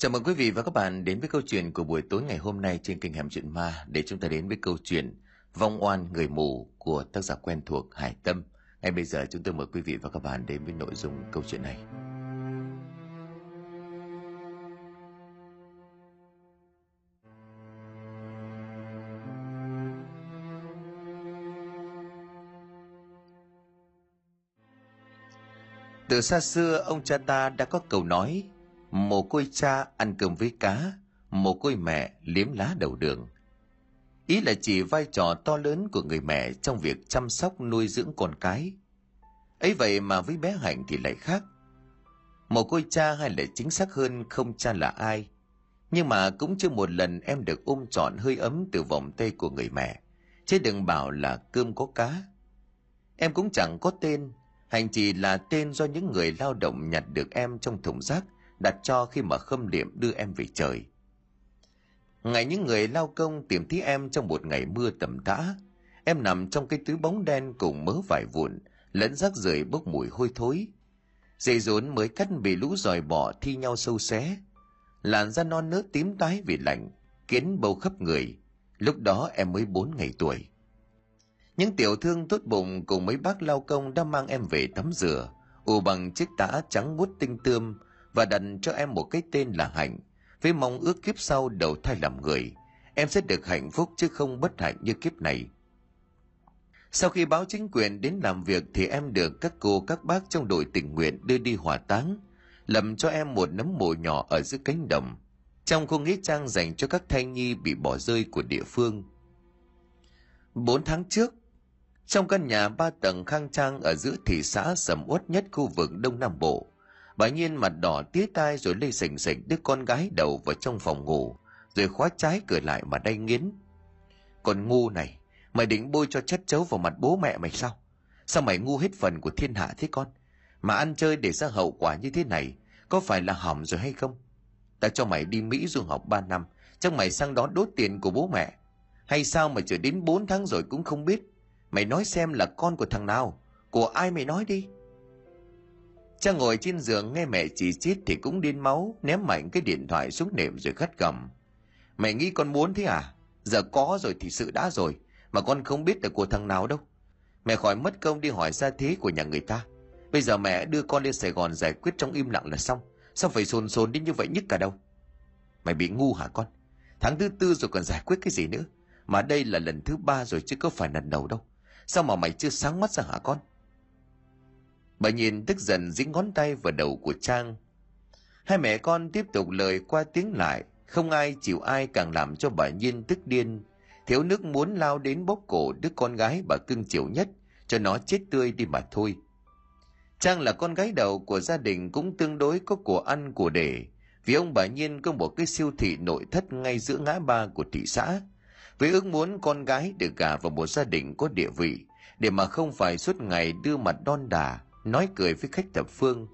Chào mừng quý vị và các bạn đến với câu chuyện của buổi tối ngày hôm nay trên kênh Hẻm Chuyện Ma để chúng ta đến với câu chuyện Vong oan người mù của tác giả quen thuộc Hải Tâm. Ngay bây giờ chúng tôi mời quý vị và các bạn đến với nội dung câu chuyện này. Từ xa xưa, ông cha ta đã có câu nói Mồ côi cha ăn cơm với cá Mồ côi mẹ liếm lá đầu đường Ý là chỉ vai trò to lớn của người mẹ trong việc chăm sóc nuôi dưỡng con cái. ấy vậy mà với bé Hạnh thì lại khác. Mồ côi cha hay là chính xác hơn không cha là ai. Nhưng mà cũng chưa một lần em được ôm trọn hơi ấm từ vòng tay của người mẹ. Chứ đừng bảo là cơm có cá. Em cũng chẳng có tên, hành chỉ là tên do những người lao động nhặt được em trong thùng rác đặt cho khi mà khâm liệm đưa em về trời. Ngày những người lao công tìm thấy em trong một ngày mưa tầm tã, em nằm trong cái túi bóng đen cùng mớ vải vụn, lẫn rác rưởi bốc mùi hôi thối. Dây rốn mới cắt bị lũ dòi bỏ thi nhau sâu xé. Làn da non nớt tím tái vì lạnh, kiến bầu khắp người. Lúc đó em mới bốn ngày tuổi. Những tiểu thương tốt bụng cùng mấy bác lao công đã mang em về tắm rửa, ù bằng chiếc tã trắng bút tinh tươm và đặt cho em một cái tên là Hạnh, với mong ước kiếp sau đầu thai làm người, em sẽ được hạnh phúc chứ không bất hạnh như kiếp này. Sau khi báo chính quyền đến làm việc thì em được các cô các bác trong đội tình nguyện đưa đi hỏa táng, lầm cho em một nấm mồ nhỏ ở giữa cánh đồng, trong khu nghĩa trang dành cho các thai nhi bị bỏ rơi của địa phương. Bốn tháng trước, trong căn nhà ba tầng khang trang ở giữa thị xã sầm uất nhất khu vực Đông Nam Bộ, bà Nhiên mặt đỏ tía tai rồi lây sình sình đứa con gái đầu vào trong phòng ngủ, rồi khóa trái cửa lại mà đay nghiến. Còn ngu này, mày định bôi cho chất chấu vào mặt bố mẹ mày sao? Sao mày ngu hết phần của thiên hạ thế con? Mà ăn chơi để ra hậu quả như thế này, có phải là hỏng rồi hay không? Ta cho mày đi Mỹ du học 3 năm, chắc mày sang đó đốt tiền của bố mẹ. Hay sao mà chờ đến 4 tháng rồi cũng không biết? Mày nói xem là con của thằng nào? Của ai mày nói đi? Cha ngồi trên giường nghe mẹ chỉ chít thì cũng điên máu, ném mạnh cái điện thoại xuống nệm rồi gắt gầm. Mẹ nghĩ con muốn thế à? Giờ có rồi thì sự đã rồi, mà con không biết là của thằng nào đâu. Mẹ khỏi mất công đi hỏi ra thế của nhà người ta. Bây giờ mẹ đưa con lên Sài Gòn giải quyết trong im lặng là xong. Sao phải xôn xôn đến như vậy nhất cả đâu? Mày bị ngu hả con? Tháng thứ tư rồi còn giải quyết cái gì nữa? Mà đây là lần thứ ba rồi chứ có phải lần đầu đâu. Sao mà mày chưa sáng mắt ra hả con? Bà nhìn tức giận dính ngón tay vào đầu của Trang. Hai mẹ con tiếp tục lời qua tiếng lại, không ai chịu ai càng làm cho bà Nhiên tức điên. Thiếu nước muốn lao đến bóp cổ đứa con gái bà cưng chiều nhất, cho nó chết tươi đi mà thôi. Trang là con gái đầu của gia đình cũng tương đối có của ăn của để, vì ông bà Nhiên có một cái siêu thị nội thất ngay giữa ngã ba của thị xã. Với ước muốn con gái được gả vào một gia đình có địa vị, để mà không phải suốt ngày đưa mặt đon đà, nói cười với khách thập phương.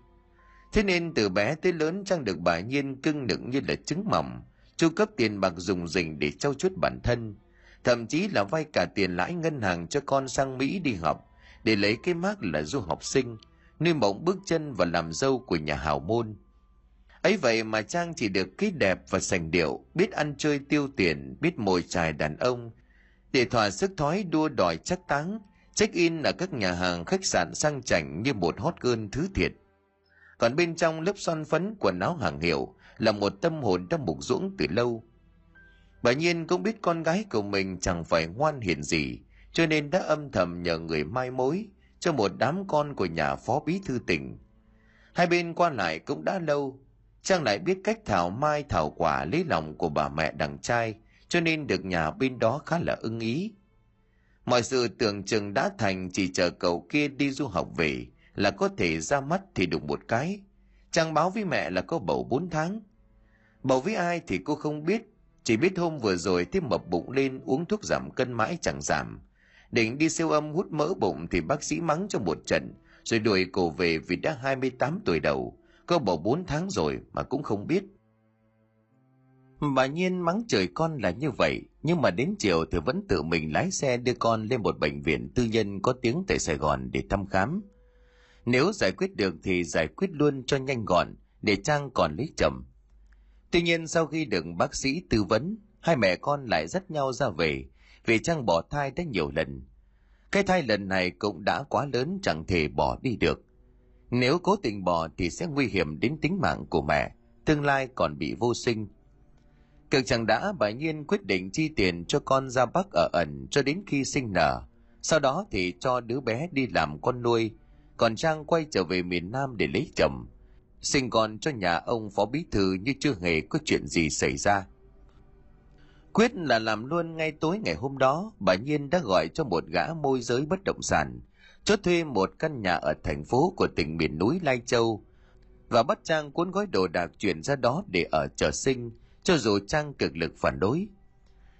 Thế nên từ bé tới lớn Trang được bà Nhiên cưng nựng như là trứng mỏng, chu cấp tiền bạc dùng dình để trau chuốt bản thân, thậm chí là vay cả tiền lãi ngân hàng cho con sang Mỹ đi học, để lấy cái mác là du học sinh, nuôi mộng bước chân và làm dâu của nhà hào môn. ấy vậy mà Trang chỉ được cái đẹp và sành điệu, biết ăn chơi tiêu tiền, biết mồi chài đàn ông, để thỏa sức thói đua đòi chắc táng, check-in ở các nhà hàng khách sạn sang chảnh như một hot girl thứ thiệt. Còn bên trong lớp son phấn quần áo hàng hiệu là một tâm hồn đã mục dũng từ lâu. Bà Nhiên cũng biết con gái của mình chẳng phải ngoan hiền gì, cho nên đã âm thầm nhờ người mai mối cho một đám con của nhà phó bí thư tỉnh. Hai bên qua lại cũng đã lâu, Trang lại biết cách thảo mai thảo quả lấy lòng của bà mẹ đằng trai, cho nên được nhà bên đó khá là ưng ý. Mọi sự tưởng chừng đã thành chỉ chờ cậu kia đi du học về là có thể ra mắt thì đụng một cái. Chàng báo với mẹ là có bầu 4 tháng. Bầu với ai thì cô không biết, chỉ biết hôm vừa rồi thêm mập bụng lên uống thuốc giảm cân mãi chẳng giảm. Định đi siêu âm hút mỡ bụng thì bác sĩ mắng cho một trận, rồi đuổi cô về vì đã 28 tuổi đầu, có bầu 4 tháng rồi mà cũng không biết. Bà Nhiên mắng trời con là như vậy, nhưng mà đến chiều thì vẫn tự mình lái xe đưa con lên một bệnh viện tư nhân có tiếng tại Sài Gòn để thăm khám. Nếu giải quyết được thì giải quyết luôn cho nhanh gọn, để Trang còn lấy chậm Tuy nhiên sau khi được bác sĩ tư vấn, hai mẹ con lại dắt nhau ra về vì Trang bỏ thai đã nhiều lần. Cái thai lần này cũng đã quá lớn chẳng thể bỏ đi được. Nếu cố tình bỏ thì sẽ nguy hiểm đến tính mạng của mẹ, tương lai còn bị vô sinh. Cực chẳng đã bà Nhiên quyết định chi tiền cho con ra Bắc ở ẩn cho đến khi sinh nở. Sau đó thì cho đứa bé đi làm con nuôi, còn Trang quay trở về miền Nam để lấy chồng. Sinh con cho nhà ông phó bí thư như chưa hề có chuyện gì xảy ra. Quyết là làm luôn ngay tối ngày hôm đó, bà Nhiên đã gọi cho một gã môi giới bất động sản, cho thuê một căn nhà ở thành phố của tỉnh miền núi Lai Châu, và bắt Trang cuốn gói đồ đạc chuyển ra đó để ở chờ sinh, cho dù Trang cực lực phản đối.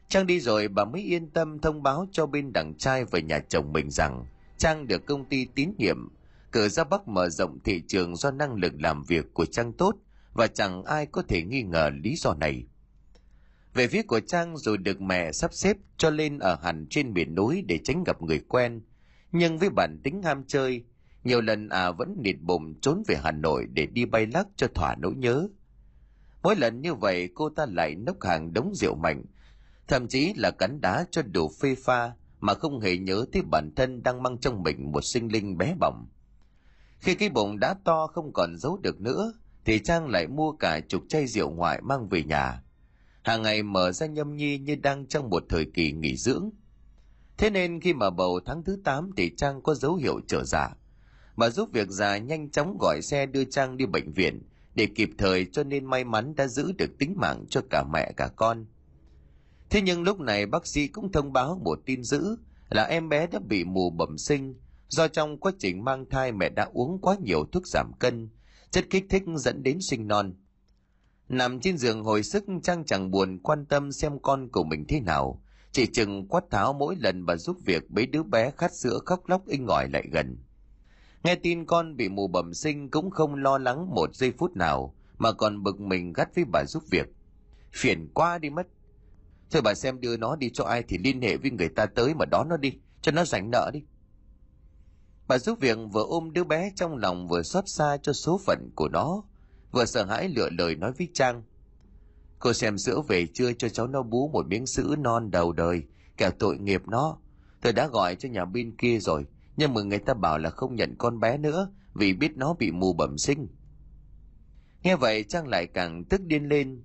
Trang đi rồi bà mới yên tâm thông báo cho bên đằng trai và nhà chồng mình rằng Trang được công ty tín nhiệm, cử ra Bắc mở rộng thị trường do năng lực làm việc của Trang tốt và chẳng ai có thể nghi ngờ lý do này. Về phía của Trang dù được mẹ sắp xếp cho lên ở hẳn trên miền núi để tránh gặp người quen, nhưng với bản tính ham chơi, nhiều lần à vẫn nịt bụng trốn về Hà Nội để đi bay lắc cho thỏa nỗi nhớ. Mỗi lần như vậy cô ta lại nốc hàng đống rượu mạnh, thậm chí là cắn đá cho đủ phê pha mà không hề nhớ tới bản thân đang mang trong mình một sinh linh bé bỏng. Khi cái bụng đã to không còn giấu được nữa, thì Trang lại mua cả chục chai rượu ngoại mang về nhà, hàng ngày mở ra nhâm nhi như đang trong một thời kỳ nghỉ dưỡng. Thế nên khi mà bầu tháng thứ 8 thì Trang có dấu hiệu trở dạ. giả. Bà giúp việc già nhanh chóng gọi xe đưa Trang đi bệnh viện để kịp thời cho nên may mắn đã giữ được tính mạng cho cả mẹ cả con. Thế nhưng lúc này bác sĩ cũng thông báo một tin dữ là em bé đã bị mù bẩm sinh do trong quá trình mang thai mẹ đã uống quá nhiều thuốc giảm cân, chất kích thích dẫn đến sinh non. Nằm trên giường hồi sức Trang chẳng buồn quan tâm xem con của mình thế nào. Chỉ chừng quát tháo mỗi lần bà giúp việc bế đứa bé khát sữa khóc lóc inh ỏi lại gần. Nghe tin con bị mù bẩm sinh cũng không lo lắng một giây phút nào, mà còn bực mình gắt với bà giúp việc. Phiền quá đi mất. Thôi bà xem đưa nó đi cho ai thì liên hệ với người ta tới mà đón nó đi, cho nó rảnh nợ đi. Bà giúp việc vừa ôm đứa bé trong lòng vừa xót xa cho số phận của nó vừa sợ hãi lựa lời nói với Trang. Cô xem sữa về chưa cho cháu nó bú một miếng sữa non đầu đời, kẻo tội nghiệp nó. Tôi đã gọi cho nhà bên kia rồi, nhưng mà người ta bảo là không nhận con bé nữa, vì biết nó bị mù bẩm sinh. Nghe vậy, Trang lại càng tức điên lên.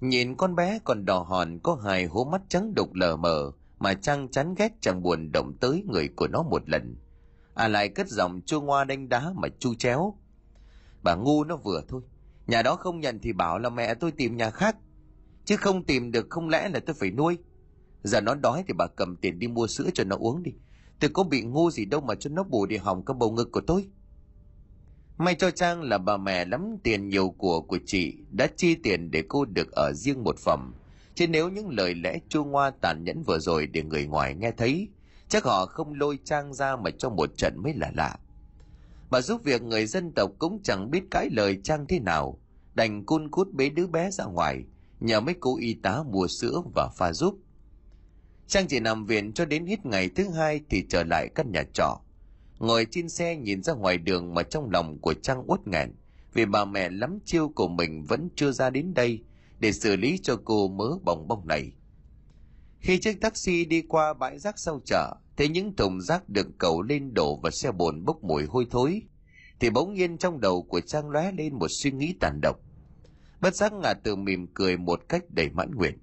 Nhìn con bé còn đỏ hòn, có hai hố mắt trắng đục lờ mờ, mà Trang chán ghét chẳng buồn động tới người của nó một lần. À lại cất giọng chua ngoa đánh đá mà chu chéo. Bà ngu nó vừa thôi. Nhà đó không nhận thì bảo là mẹ tôi tìm nhà khác. Chứ không tìm được không lẽ là tôi phải nuôi. Giờ nó đói thì bà cầm tiền đi mua sữa cho nó uống đi. Tôi có bị ngu gì đâu mà cho nó bù đi hỏng cái bầu ngực của tôi. May cho Trang là bà mẹ lắm tiền nhiều của của chị đã chi tiền để cô được ở riêng một phòng. Chứ nếu những lời lẽ chua ngoa tàn nhẫn vừa rồi để người ngoài nghe thấy, chắc họ không lôi Trang ra mà cho một trận mới là lạ. Bà giúp việc người dân tộc cũng chẳng biết cãi lời Trang thế nào, đành cun cút bế đứa bé ra ngoài, nhờ mấy cô y tá mua sữa và pha giúp. Trang chỉ nằm viện cho đến hết ngày thứ hai thì trở lại căn nhà trọ. Ngồi trên xe nhìn ra ngoài đường mà trong lòng của Trang uất nghẹn, vì bà mẹ lắm chiêu của mình vẫn chưa ra đến đây để xử lý cho cô mớ bồng bông này. Khi chiếc taxi đi qua bãi rác sau chợ, thấy những thùng rác được cầu lên đổ và xe bồn bốc mùi hôi thối, thì bỗng nhiên trong đầu của Trang lóe lên một suy nghĩ tàn độc. Bất giác ngả từ mỉm cười một cách đầy mãn nguyện.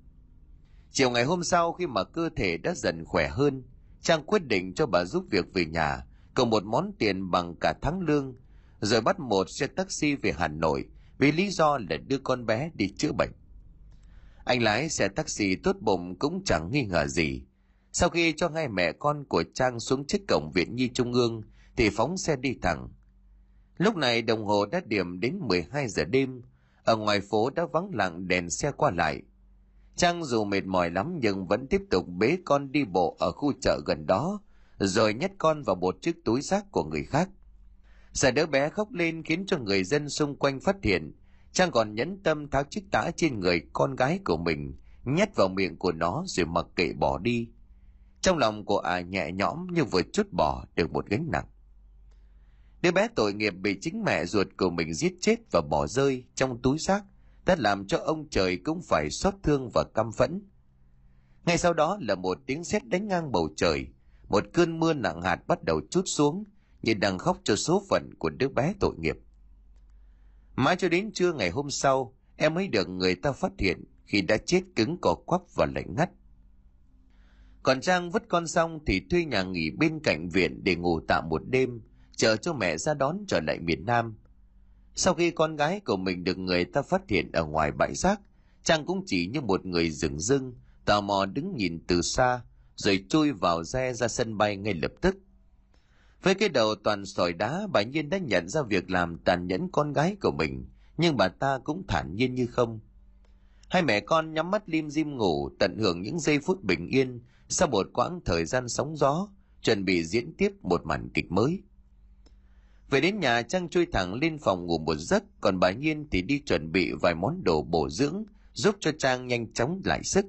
Chiều ngày hôm sau khi mà cơ thể đã dần khỏe hơn, Trang quyết định cho bà giúp việc về nhà, cầm một món tiền bằng cả tháng lương, rồi bắt một xe taxi về Hà Nội vì lý do là đưa con bé đi chữa bệnh. Anh lái xe taxi tốt bụng cũng chẳng nghi ngờ gì. Sau khi cho hai mẹ con của Trang xuống trước cổng viện nhi trung ương, thì phóng xe đi thẳng. Lúc này đồng hồ đã điểm đến 12 giờ đêm, ở ngoài phố đã vắng lặng đèn xe qua lại. Trang dù mệt mỏi lắm nhưng vẫn tiếp tục bế con đi bộ ở khu chợ gần đó, rồi nhét con vào một chiếc túi rác của người khác. Sợ đứa bé khóc lên khiến cho người dân xung quanh phát hiện, Trang còn nhẫn tâm tháo chiếc tã trên người con gái của mình, nhét vào miệng của nó rồi mặc kệ bỏ đi. Trong lòng của à nhẹ nhõm như vừa chút bỏ được một gánh nặng. Đứa bé tội nghiệp bị chính mẹ ruột của mình giết chết và bỏ rơi trong túi rác đã làm cho ông trời cũng phải xót thương và căm phẫn. Ngay sau đó là một tiếng sét đánh ngang bầu trời, một cơn mưa nặng hạt bắt đầu chút xuống, như đang khóc cho số phận của đứa bé tội nghiệp. Mãi cho đến trưa ngày hôm sau, em mới được người ta phát hiện khi đã chết cứng cỏ quắp và lạnh ngắt. Còn Trang vứt con xong thì thuê nhà nghỉ bên cạnh viện để ngủ tạm một đêm, chờ cho mẹ ra đón trở lại miền Nam. Sau khi con gái của mình được người ta phát hiện ở ngoài bãi rác, Trang cũng chỉ như một người rừng rưng, tò mò đứng nhìn từ xa, rồi chui vào xe ra sân bay ngay lập tức. Với cái đầu toàn sỏi đá, bà Nhiên đã nhận ra việc làm tàn nhẫn con gái của mình, nhưng bà ta cũng thản nhiên như không. Hai mẹ con nhắm mắt lim dim ngủ, tận hưởng những giây phút bình yên sau một quãng thời gian sóng gió, chuẩn bị diễn tiếp một màn kịch mới. Về đến nhà Trang chui thẳng lên phòng ngủ một giấc, còn bà Nhiên thì đi chuẩn bị vài món đồ bổ dưỡng, giúp cho Trang nhanh chóng lại sức.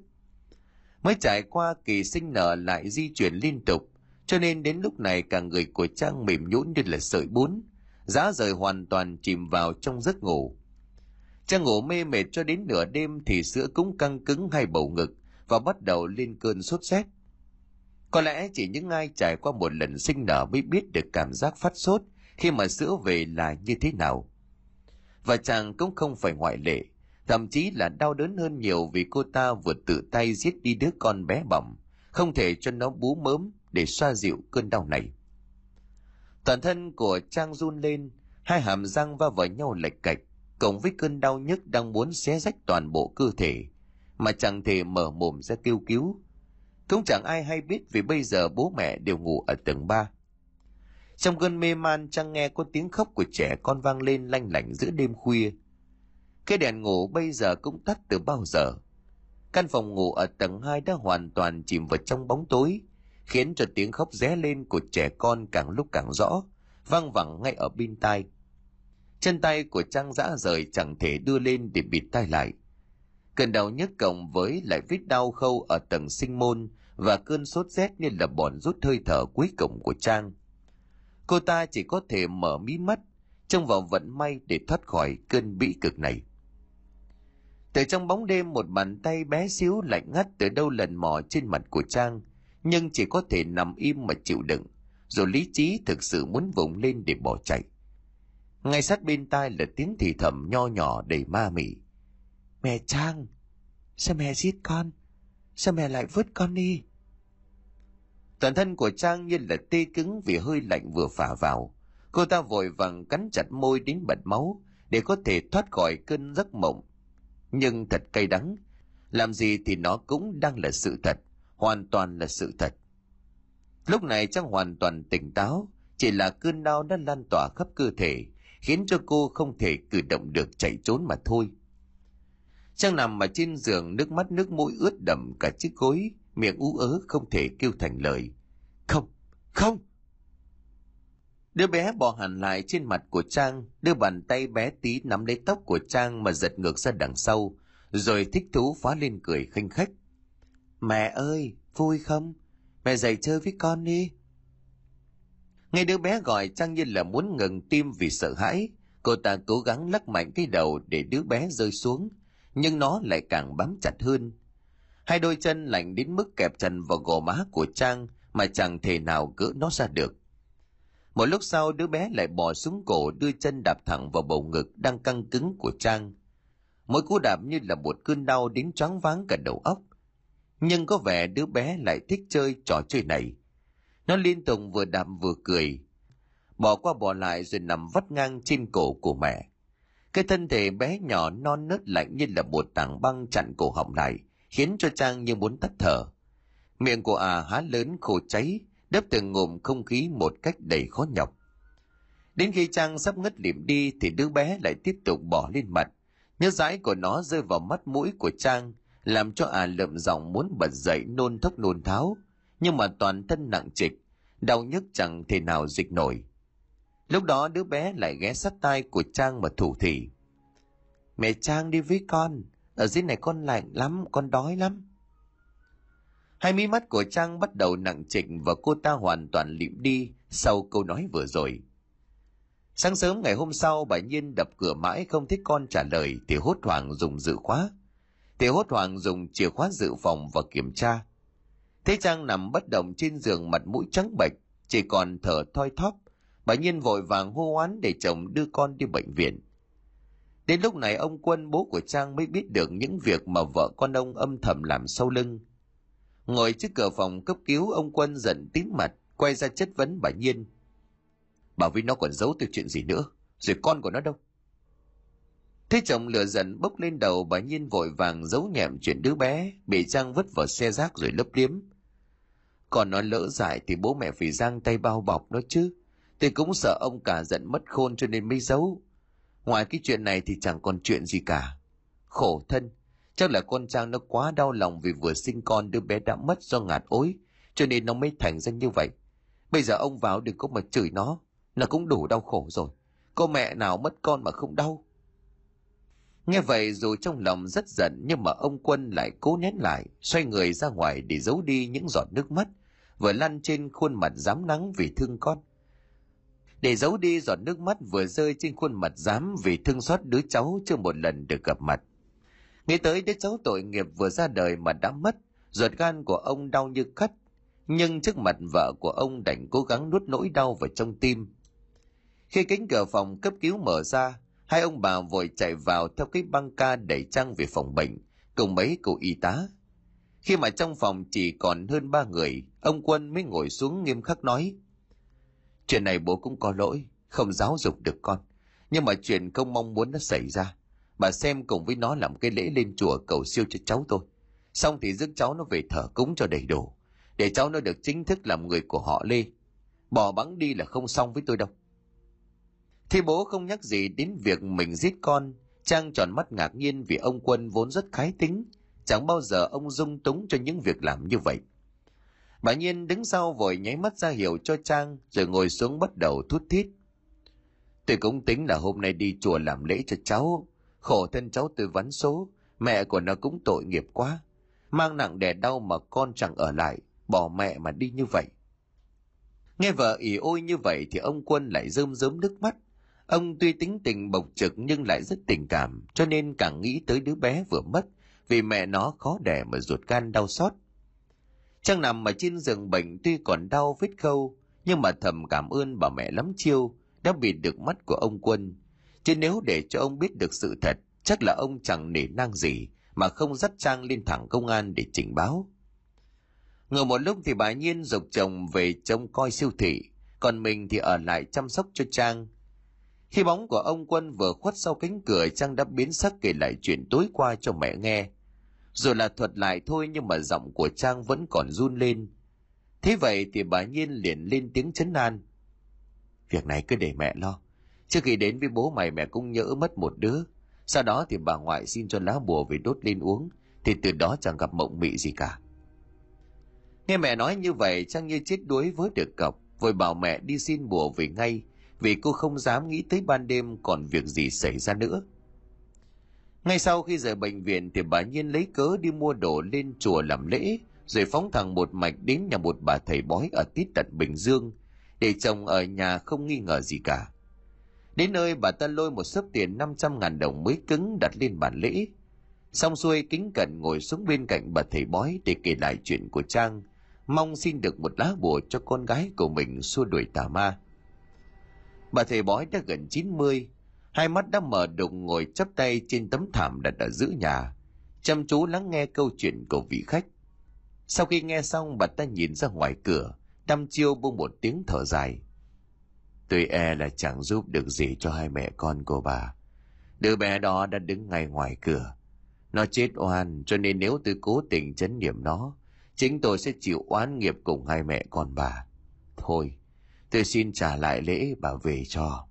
Mới trải qua kỳ sinh nở lại di chuyển liên tục, cho nên đến lúc này cả người của Trang mềm nhũn như là sợi bún, giá rời hoàn toàn chìm vào trong giấc ngủ. Trang ngủ mê mệt cho đến nửa đêm thì sữa cũng căng cứng hay bầu ngực và bắt đầu lên cơn sốt rét. Có lẽ chỉ những ai trải qua một lần sinh nở mới biết được cảm giác phát sốt khi mà sữa về là như thế nào. Và chàng cũng không phải ngoại lệ, thậm chí là đau đớn hơn nhiều vì cô ta vừa tự tay giết đi đứa con bé bỏng, không thể cho nó bú mớm để xoa dịu cơn đau này. Toàn thân của Trang run lên, hai hàm răng va vào nhau lệch cạch, cộng với cơn đau nhức đang muốn xé rách toàn bộ cơ thể, mà chẳng thể mở mồm ra kêu cứu. Cũng chẳng ai hay biết vì bây giờ bố mẹ đều ngủ ở tầng 3. Trong cơn mê man Trang nghe có tiếng khóc của trẻ con vang lên lanh lảnh giữa đêm khuya. Cái đèn ngủ bây giờ cũng tắt từ bao giờ. Căn phòng ngủ ở tầng 2 đã hoàn toàn chìm vào trong bóng tối, khiến cho tiếng khóc ré lên của trẻ con càng lúc càng rõ, vang vẳng ngay ở bên tai. Chân tay của Trang dã rời chẳng thể đưa lên để bịt tai lại. Cơn đau nhức cộng với lại vết đau khâu ở tầng sinh môn và cơn sốt rét như là bọn rút hơi thở cuối cùng của Trang. Cô ta chỉ có thể mở mí mắt, trông vào vận may để thoát khỏi cơn bĩ cực này. Từ trong bóng đêm một bàn tay bé xíu lạnh ngắt từ đâu lần mò trên mặt của Trang, nhưng chỉ có thể nằm im mà chịu đựng, rồi lý trí thực sự muốn vùng lên để bỏ chạy. Ngay sát bên tai là tiếng thì thầm nho nhỏ đầy ma mị. Mẹ Trang, sao mẹ giết con? Sao mẹ lại vứt con đi? Toàn thân của Trang như là tê cứng vì hơi lạnh vừa phả vào. Cô ta vội vàng cắn chặt môi đến bật máu để có thể thoát khỏi cơn giấc mộng. Nhưng thật cay đắng, làm gì thì nó cũng đang là sự thật, hoàn toàn là sự thật. Lúc này Trang hoàn toàn tỉnh táo, chỉ là cơn đau đã lan tỏa khắp cơ thể, khiến cho cô không thể cử động được chạy trốn mà thôi. Trang nằm ở trên giường nước mắt nước mũi ướt đậm cả chiếc gối, miệng ú ớ không thể kêu thành lời. Không, không! Đứa bé bò hẳn lại trên mặt của Trang, đưa bàn tay bé tí nắm lấy tóc của Trang mà giật ngược ra đằng sau, rồi thích thú phá lên cười khinh khách. Mẹ ơi, vui không? Mẹ dậy chơi với con đi. Nghe đứa bé gọi Trang như là muốn ngừng tim vì sợ hãi, cô ta cố gắng lắc mạnh cái đầu để đứa bé rơi xuống, nhưng nó lại càng bám chặt hơn. Hai đôi chân lạnh đến mức kẹp chân vào gò má của Trang mà chẳng thể nào gỡ nó ra được. Một lúc sau đứa bé lại bò xuống cổ đưa chân đạp thẳng vào bầu ngực đang căng cứng của Trang. Mỗi cú đạp như là một cơn đau đến choáng váng cả đầu óc. Nhưng có vẻ đứa bé lại thích chơi trò chơi này. Nó liên tục vừa đạp vừa cười. Bỏ qua bỏ lại rồi nằm vắt ngang trên cổ của mẹ. Cái thân thể bé nhỏ non nớt lạnh như là một tảng băng chặn cổ họng lại, khiến cho Trang như muốn tắt thở. Miệng của à há lớn khô cháy, đớp từng ngụm không khí một cách đầy khó nhọc. Đến khi Trang sắp ngất lịm đi thì đứa bé lại tiếp tục bỏ lên mặt. Nhớ dãi của nó rơi vào mắt mũi của Trang, làm cho à lợm giọng muốn bật dậy nôn thốc nôn tháo, nhưng mà toàn thân nặng trịch, đau nhức chẳng thể nào dịch nổi. Lúc đó đứa bé lại ghé sát tai của Trang mà thủ thỉ. Mẹ Trang đi với con, ở dưới này con lạnh lắm, con đói lắm. Hai mí mắt của Trang bắt đầu nặng trịch và cô ta hoàn toàn lịm đi sau câu nói vừa rồi. Sáng sớm ngày hôm sau bà Nhiên đập cửa mãi không thích con trả lời thì hốt hoảng dùng dự khóa. Thì hốt hoảng dùng chìa khóa dự phòng và kiểm tra. Thế Trang nằm bất động trên giường mặt mũi trắng bệch, chỉ còn thở thoi thóp. Bà Nhiên vội vàng hô hoán để chồng đưa con đi bệnh viện. Đến lúc này ông Quân bố của Trang mới biết được những việc mà vợ con ông âm thầm làm sau lưng. Ngồi trước cửa phòng cấp cứu ông Quân giận tím mặt, quay ra chất vấn bà Nhiên. Bảo với nó còn giấu tôi chuyện gì nữa, rồi con của nó đâu? Thế chồng lửa giận bốc lên đầu bà Nhiên vội vàng giấu nhẹm chuyện đứa bé, bị Trang vứt vào xe rác rồi lấp liếm. Còn nó lỡ dại thì bố mẹ phải giang tay bao bọc nó chứ. Tôi cũng sợ ông cả giận mất khôn cho nên mới giấu. Ngoài cái chuyện này thì chẳng còn chuyện gì cả. Khổ thân, chắc là con Trang nó quá đau lòng vì vừa sinh con đứa bé đã mất do ngạt ối, cho nên nó mới thành ra như vậy. Bây giờ ông vào đừng có mà chửi nó, nó cũng đủ đau khổ rồi. Có mẹ nào mất con mà không đau. Nghe vậy dù trong lòng rất giận nhưng mà ông Quân lại cố nén lại, xoay người ra ngoài để giấu đi những giọt nước mắt, vừa lăn trên khuôn mặt dám nắng vì thương con. Để giấu đi giọt nước mắt vừa rơi trên khuôn mặt dám vì thương xót đứa cháu chưa một lần được gặp mặt. Nghĩ tới đứa cháu tội nghiệp vừa ra đời mà đã mất, ruột gan của ông đau như cắt, nhưng trước mặt vợ của ông đành cố gắng nuốt nỗi đau vào trong tim. Khi cánh cửa phòng cấp cứu mở ra, hai ông bà vội chạy vào theo cái băng ca đẩy trăng về phòng bệnh, cùng mấy cụ y tá. Khi mà trong phòng chỉ còn hơn ba người, ông Quân mới ngồi xuống nghiêm khắc nói. Chuyện này bố cũng có lỗi, không giáo dục được con. Nhưng mà chuyện không mong muốn nó xảy ra. Bà xem cùng với nó làm cái lễ lên chùa cầu siêu cho cháu tôi. Xong thì rước cháu nó về thờ cúng cho đầy đủ. Để cháu nó được chính thức làm người của họ Lê. Bỏ bắn đi là không xong với tôi đâu. Thì bố không nhắc gì đến việc mình giết con. Trang tròn mắt ngạc nhiên vì ông Quân vốn rất khái tính. Chẳng bao giờ ông dung túng cho những việc làm như vậy. Bà Nhiên đứng sau vội nháy mắt ra hiệu cho Trang rồi ngồi xuống bắt đầu thút thít. Tôi cũng tính là hôm nay đi chùa làm lễ cho cháu. Khổ thân cháu tôi vắn số, mẹ của nó cũng tội nghiệp quá. Mang nặng đẻ đau mà con chẳng ở lại, bỏ mẹ mà đi như vậy. Nghe vợ ỉ ôi như vậy thì ông Quân lại rơm rớm nước mắt. Ông tuy tính tình bộc trực nhưng lại rất tình cảm, cho nên càng nghĩ tới đứa bé vừa mất, vì mẹ nó khó đẻ mà ruột gan đau xót. Trang nằm ở trên giường bệnh tuy còn đau vết khâu, nhưng mà thầm cảm ơn bà mẹ lắm chiêu đã bịt được mắt của ông Quân. Chứ nếu để cho ông biết được sự thật, chắc là ông chẳng nể nang gì mà không dắt Trang lên thẳng công an để trình báo. Ngồi một lúc thì bà Nhiên dục chồng về trông coi siêu thị, còn mình thì ở lại chăm sóc cho Trang. Khi bóng của ông Quân vừa khuất sau cánh cửa Trang đã biến sắc kể lại chuyện tối qua cho mẹ nghe rồi là thuật lại thôi nhưng mà giọng của Trang vẫn còn run lên. Thế vậy thì bà Nhiên liền lên tiếng chấn an. Việc này cứ để mẹ lo. Trước khi đến với bố mày, mẹ cũng nhỡ mất một đứa. Sau đó thì bà ngoại xin cho lá bùa về đốt lên uống. Thì từ đó chẳng gặp mộng mị gì cả. Nghe mẹ nói như vậy, Trang như chết đuối với được cọc. Vội bảo mẹ đi xin bùa về ngay. Vì cô không dám nghĩ tới ban đêm còn việc gì xảy ra nữa. Ngay sau khi rời bệnh viện thì bà Nhiên lấy cớ đi mua đồ lên chùa làm lễ, rồi phóng thẳng một mạch đến nhà một bà thầy bói ở tít tận Bình Dương, để chồng ở nhà không nghi ngờ gì cả. Đến nơi bà ta lôi một sớp tiền 500 ngàn đồng mới cứng đặt lên bàn lễ. Xong xuôi kính cẩn ngồi xuống bên cạnh bà thầy bói để kể lại chuyện của Trang, mong xin được một lá bùa cho con gái của mình xua đuổi tà ma. Bà thầy bói đã gần 90, hai mắt đã mở đụng ngồi chắp tay trên tấm thảm đặt ở giữa nhà. Chăm chú lắng nghe câu chuyện của vị khách. Sau khi nghe xong, bà ta nhìn ra ngoài cửa. Đăm chiêu buông một tiếng thở dài. Tôi e là chẳng giúp được gì cho hai mẹ con của bà. Đứa bé đó đã đứng ngay ngoài cửa. Nó chết oan, cho nên nếu tôi cố tình chấn niệm nó, chính tôi sẽ chịu oán nghiệp cùng hai mẹ con bà. Thôi, tôi xin trả lại lễ bà về cho.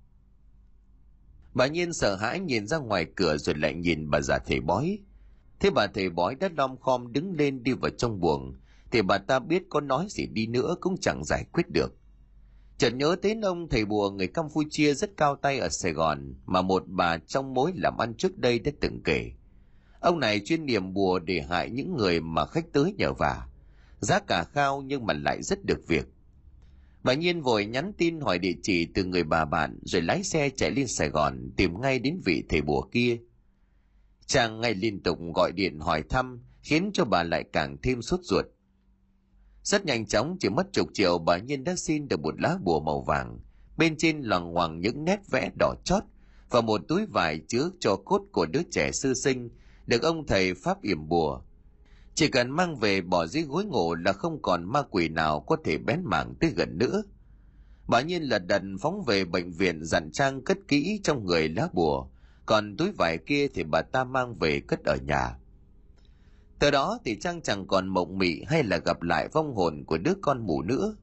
Bà Nhiên sợ hãi nhìn ra ngoài cửa rồi lại nhìn bà già thầy bói. Thế bà thầy bói đã lom khom đứng lên đi vào trong buồng, thì bà ta biết có nói gì đi nữa cũng chẳng giải quyết được. Chợt nhớ tới ông thầy bùa người Campuchia rất cao tay ở Sài Gòn mà một bà trong mối làm ăn trước đây đã từng kể. Ông này chuyên niệm bùa để hại những người mà khách tới nhờ vả. Giá cả cao nhưng mà lại rất được việc. Bà Nhiên vội nhắn tin hỏi địa chỉ từ người bà bạn, rồi lái xe chạy lên Sài Gòn tìm ngay đến vị thầy bùa kia. Chàng ngay liên tục gọi điện hỏi thăm, khiến cho bà lại càng thêm sốt ruột. Rất nhanh chóng, chỉ mất chục triệu, bà Nhiên đã xin được một lá bùa màu vàng. Bên trên loằng ngoằng những nét vẽ đỏ chót và một túi vải chứa cho cốt của đứa trẻ sư sinh được ông thầy pháp yểm bùa. Chỉ cần mang về bỏ dưới gối ngủ là không còn ma quỷ nào có thể bén mảng tới gần nữa. Bà Nhiên lật đật phóng về bệnh viện dặn trang cất kỹ trong người lá bùa, còn túi vải kia thì bà ta mang về cất ở nhà. Từ đó thì Trang chẳng còn mộng mị hay là gặp lại vong hồn của đứa con mù nữa.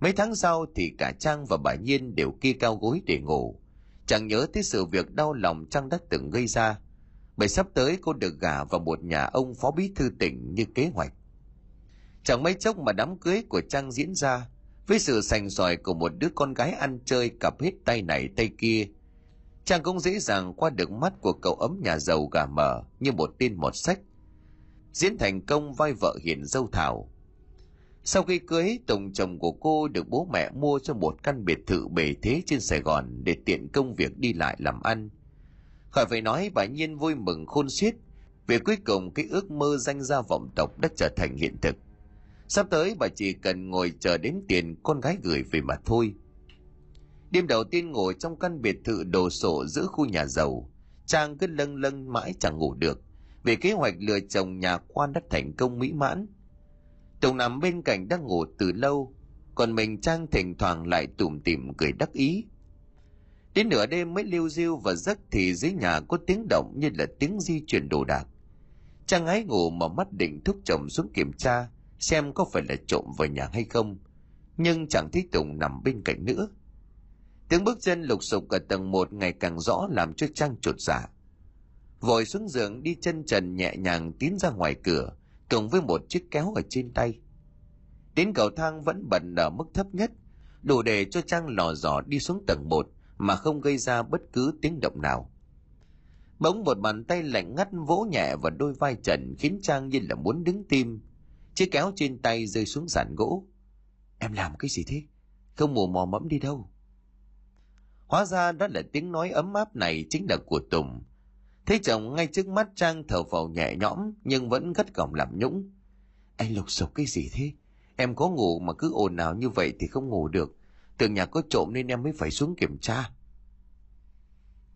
Mấy tháng sau thì cả Trang và bà Nhiên đều kia cao gối để ngủ. Chẳng nhớ tới sự việc đau lòng Trang đã từng gây ra. Bởi sắp tới cô được gả vào một nhà ông phó bí thư tỉnh như kế hoạch. Chẳng mấy chốc mà đám cưới của Trang diễn ra, với sự sành sỏi của một đứa con gái ăn chơi cặp hết tay này tay kia. Trang cũng dễ dàng qua được mắt của cậu ấm nhà giàu gà mở như một tin một sách diễn thành công vai vợ hiền dâu thảo sau khi cưới tổng chồng của cô được bố mẹ mua cho một căn biệt thự bề thế trên sài gòn để tiện công việc đi lại làm ăn khỏi phải nói bà nhiên vui mừng khôn xiết vì cuối cùng cái ước mơ danh gia vọng tộc đã trở thành hiện thực sắp tới bà chỉ cần ngồi chờ đến tiền con gái gửi về mà thôi đêm đầu tiên ngồi trong căn biệt thự đồ sộ giữa khu nhà giàu trang cứ lâng lâng mãi chẳng ngủ được vì kế hoạch lừa chồng nhà quan đã thành công mỹ mãn. Tùng nằm bên cạnh đang ngủ từ lâu, còn mình Trang thỉnh thoảng lại tủm tỉm cười đắc ý. Đến nửa đêm mới lưu diêu và giấc thì dưới nhà có tiếng động như là tiếng di chuyển đồ đạc. Trang ái ngủ mà mắt định thúc chồng xuống kiểm tra xem có phải là trộm vào nhà hay không, nhưng chẳng thấy Tùng nằm bên cạnh nữa. Tiếng bước chân lục sục ở tầng một ngày càng rõ làm cho Trang trột dạ vội xuống giường đi chân trần nhẹ nhàng tiến ra ngoài cửa cùng với một chiếc kéo ở trên tay đến cầu thang vẫn bận ở mức thấp nhất đủ để cho trang lò dò đi xuống tầng một mà không gây ra bất cứ tiếng động nào bỗng một bàn tay lạnh ngắt vỗ nhẹ vào đôi vai trần, khiến trang như là muốn đứng tim chiếc kéo trên tay rơi xuống sàn gỗ em làm cái gì thế không mù mò mẫm đi đâu hóa ra đó là tiếng nói ấm áp này chính là của tùng Thấy chồng ngay trước mắt Trang thở phào nhẹ nhõm, nhưng vẫn gắt gỏng làm nhũng. Anh lục sục cái gì thế? Em có ngủ mà cứ ồn ào như vậy thì không ngủ được. Tưởng nhà có trộm nên em mới phải xuống kiểm tra.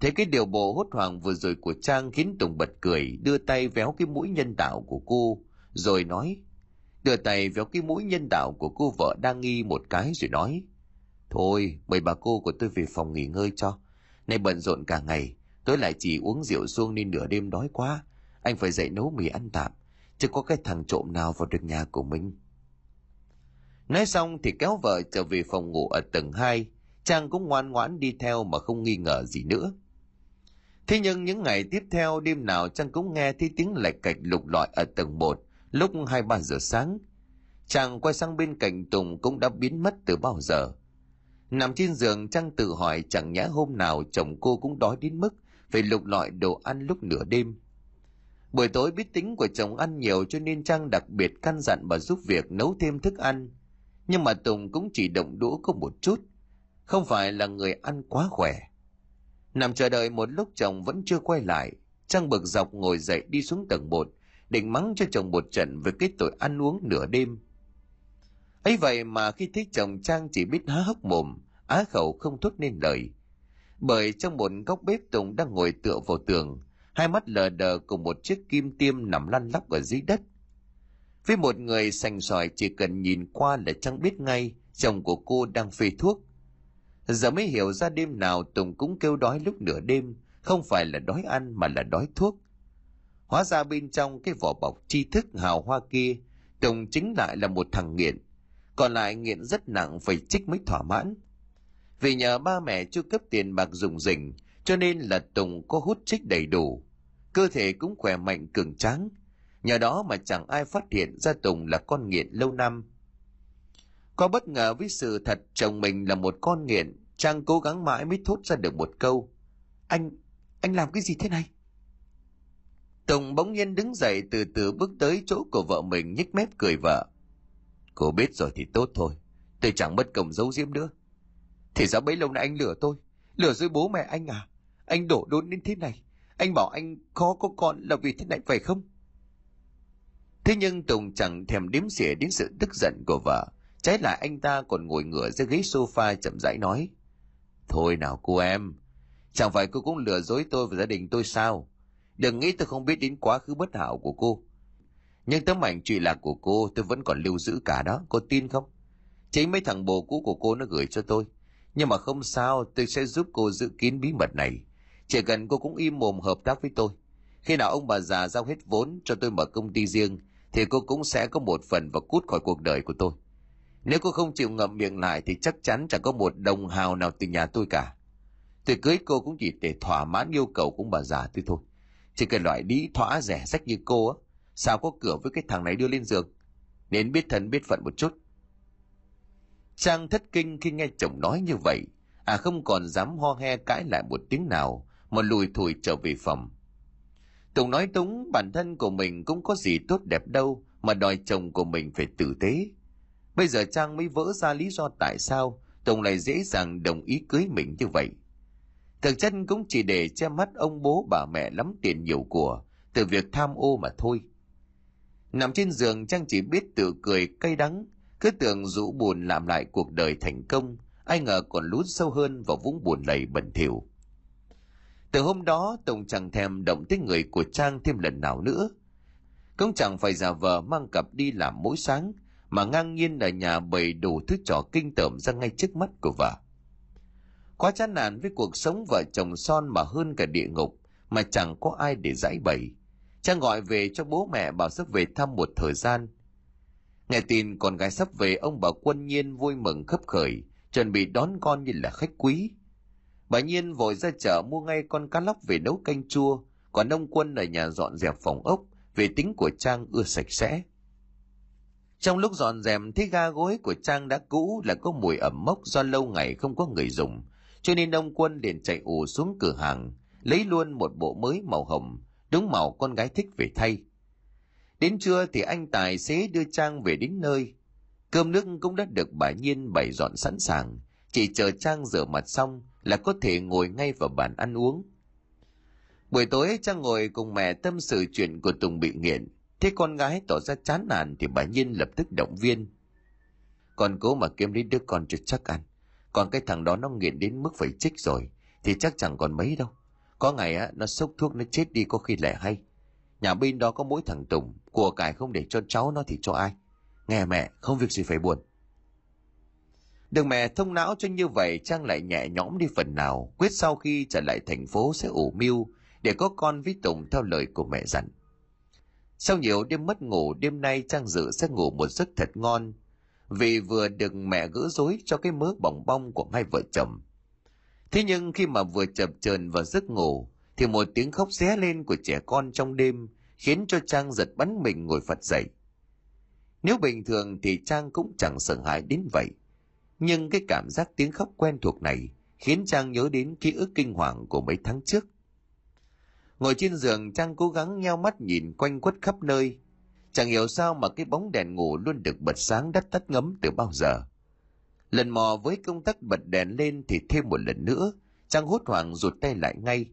Thấy cái điều bộ hốt hoảng vừa rồi của Trang khiến Tùng bật cười, đưa tay véo cái mũi nhân tạo của cô, rồi nói, đưa tay véo cái mũi nhân tạo của cô vợ đang nghi một cái rồi nói, Thôi, mời bà cô của tôi về phòng nghỉ ngơi cho. Nay bận rộn cả ngày, Tôi lại chỉ uống rượu xuông nên nửa đêm đói quá. Anh phải dậy nấu mì ăn tạm. Chứ có cái thằng trộm nào vào được nhà của mình. Nói xong thì kéo vợ trở về phòng ngủ ở tầng 2. Trang cũng ngoan ngoãn đi theo mà không nghi ngờ gì nữa. Thế nhưng những ngày tiếp theo, đêm nào Trang cũng nghe thấy tiếng lạch cạch lục lọi ở tầng 1 lúc 2-3 giờ sáng. Trang quay sang bên cạnh Tùng cũng đã biến mất từ bao giờ. Nằm trên giường Trang tự hỏi chẳng nhẽ hôm nào chồng cô cũng đói đến mức phải lục lọi đồ ăn lúc nửa đêm. Buổi tối biết tính của chồng ăn nhiều cho nên Trang đặc biệt căn dặn bà giúp việc nấu thêm thức ăn. Nhưng mà Tùng cũng chỉ động đũa có một chút, không phải là người ăn quá khỏe. Nằm chờ đợi một lúc chồng vẫn chưa quay lại, Trang bực dọc ngồi dậy đi xuống tầng một, định mắng cho chồng một trận về cái tội ăn uống nửa đêm. ấy vậy mà khi thấy chồng Trang chỉ biết há hốc mồm, á khẩu không thốt nên lời, bởi trong một góc bếp Tùng đang ngồi tựa vào tường, hai mắt lờ đờ cùng một chiếc kim tiêm nằm lăn lóc ở dưới đất. Với một người sành sỏi chỉ cần nhìn qua là chẳng biết ngay chồng của cô đang phê thuốc. Giờ mới hiểu ra đêm nào Tùng cũng kêu đói lúc nửa đêm, không phải là đói ăn mà là đói thuốc. Hóa ra bên trong cái vỏ bọc tri thức hào hoa kia, Tùng chính lại là một thằng nghiện. Còn lại nghiện rất nặng phải trích mới thỏa mãn. Vì nhờ ba mẹ chu cấp tiền bạc dùng rỉnh, cho nên là Tùng có hút trích đầy đủ. Cơ thể cũng khỏe mạnh cường tráng. Nhờ đó mà chẳng ai phát hiện ra Tùng là con nghiện lâu năm. Có bất ngờ với sự thật chồng mình là một con nghiện, Trang cố gắng mãi mới thốt ra được một câu. Anh, anh làm cái gì thế này? Tùng bỗng nhiên đứng dậy từ từ bước tới chỗ của vợ mình nhếch mép cười vợ. Cô biết rồi thì tốt thôi. Tôi chẳng mất công giấu giếm nữa. Thì ra bấy lâu nay anh lừa tôi. Lừa dối bố mẹ anh à? Anh đổ đốn đến thế này. Anh bảo anh khó có con là vì thế này phải không? Thế nhưng Tùng chẳng thèm đếm xỉa đến sự tức giận của vợ. Trái lại anh ta còn ngồi ngửa dưới ghế sofa chậm rãi nói. Thôi nào cô em, chẳng phải cô cũng lừa dối tôi và gia đình tôi sao? Đừng nghĩ tôi không biết đến quá khứ bất hảo của cô. Nhưng tấm ảnh trụy lạc của cô tôi vẫn còn lưu giữ cả đó, cô tin không? Chính mấy thằng bồ cũ của cô nó gửi cho tôi. Nhưng mà không sao, tôi sẽ giúp cô giữ kín bí mật này. Chỉ cần cô cũng im mồm hợp tác với tôi. Khi nào ông bà già giao hết vốn cho tôi mở công ty riêng, thì cô cũng sẽ có một phần và cút khỏi cuộc đời của tôi. Nếu cô không chịu ngậm miệng lại thì chắc chắn chẳng có một đồng hào nào từ nhà tôi cả. Tôi cưới cô cũng chỉ để thỏa mãn yêu cầu của bà già tôi thôi. Chỉ cần loại đĩ thỏa rẻ sách như cô á, sao có cửa với cái thằng này đưa lên giường. Nên biết thân biết phận một chút. Trang thất kinh khi nghe chồng nói như vậy, à không còn dám ho he cãi lại một tiếng nào, mà lùi thủi trở về phòng. Tùng nói đúng bản thân của mình cũng có gì tốt đẹp đâu mà đòi chồng của mình phải tử tế. Bây giờ Trang mới vỡ ra lý do tại sao Tùng lại dễ dàng đồng ý cưới mình như vậy. Thực chất cũng chỉ để che mắt ông bố bà mẹ lắm tiền nhiều của từ việc tham ô mà thôi. Nằm trên giường Trang chỉ biết tự cười cay đắng, cứ tưởng rũ buồn làm lại cuộc đời thành công, ai ngờ còn lún sâu hơn vào vũng buồn lầy bẩn thỉu. Từ hôm đó Tùng chẳng thèm động tới người của Trang thêm lần nào nữa. Cũng chẳng phải giả vờ mang cặp đi làm mỗi sáng, mà ngang nhiên ở nhà bày đủ thứ trò kinh tởm ra ngay trước mắt của vợ. Quá chán nản với cuộc sống vợ chồng son mà hơn cả địa ngục, mà chẳng có ai để giải bày. Trang gọi về cho bố mẹ bảo sắp về thăm một thời gian. Nghe tin con gái sắp về ông bà quân nhiên vui mừng khấp khởi, chuẩn bị đón con như là khách quý. Bà Nhiên vội ra chợ mua ngay con cá lóc về nấu canh chua, còn ông Quân ở nhà dọn dẹp phòng ốc, về tính của Trang ưa sạch sẽ. Trong lúc dọn dẹp thấy ga gối của Trang đã cũ là có mùi ẩm mốc do lâu ngày không có người dùng, cho nên ông Quân liền chạy ù xuống cửa hàng, lấy luôn một bộ mới màu hồng, đúng màu con gái thích về thay. Đến trưa thì anh tài xế đưa Trang về đến nơi. Cơm nước cũng đã được bà Nhiên bày dọn sẵn sàng, chỉ chờ Trang rửa mặt xong là có thể ngồi ngay vào bàn ăn uống. Buổi tối Trang ngồi cùng mẹ tâm sự chuyện của Tùng bị nghiện. Thế con gái tỏ ra chán nản thì bà Nhiên lập tức động viên. Con cố mà kiếm đến đứa con cho chắc ăn. Còn cái thằng đó nó nghiện đến mức phải trích rồi thì chắc chẳng còn mấy đâu. Có ngày á nó sốc thuốc nó chết đi có khi lẻ hay. Nhà bên đó có mỗi thằng Tùng, của cải không để cho cháu nó thì cho ai. Nghe mẹ, không việc gì phải buồn. Được mẹ thông não cho như vậy Trang lại nhẹ nhõm đi phần nào, quyết sau khi trở lại thành phố sẽ ủ mưu để có con với Tùng theo lời của mẹ dặn. Sau nhiều đêm mất ngủ, đêm nay Trang dự sẽ ngủ một giấc thật ngon, vì vừa được mẹ gỡ rối cho cái mớ bỏng bong của hai vợ chồng. Thế nhưng khi mà vừa chập chờn vào giấc ngủ, thì một tiếng khóc ré lên của trẻ con trong đêm khiến cho Trang giật bắn mình ngồi phật dậy. Nếu bình thường thì Trang cũng chẳng sợ hãi đến vậy nhưng cái cảm giác tiếng khóc quen thuộc này khiến Trang nhớ đến ký ức kinh hoàng của mấy tháng trước. Ngồi trên giường Trang cố gắng nheo mắt nhìn quanh quất khắp nơi. Chẳng hiểu sao mà cái bóng đèn ngủ luôn được bật sáng đắt tắt ngấm từ bao giờ. Lần mò với công tắc bật đèn lên thì thêm một lần nữa, Trang hốt hoảng rụt tay lại ngay.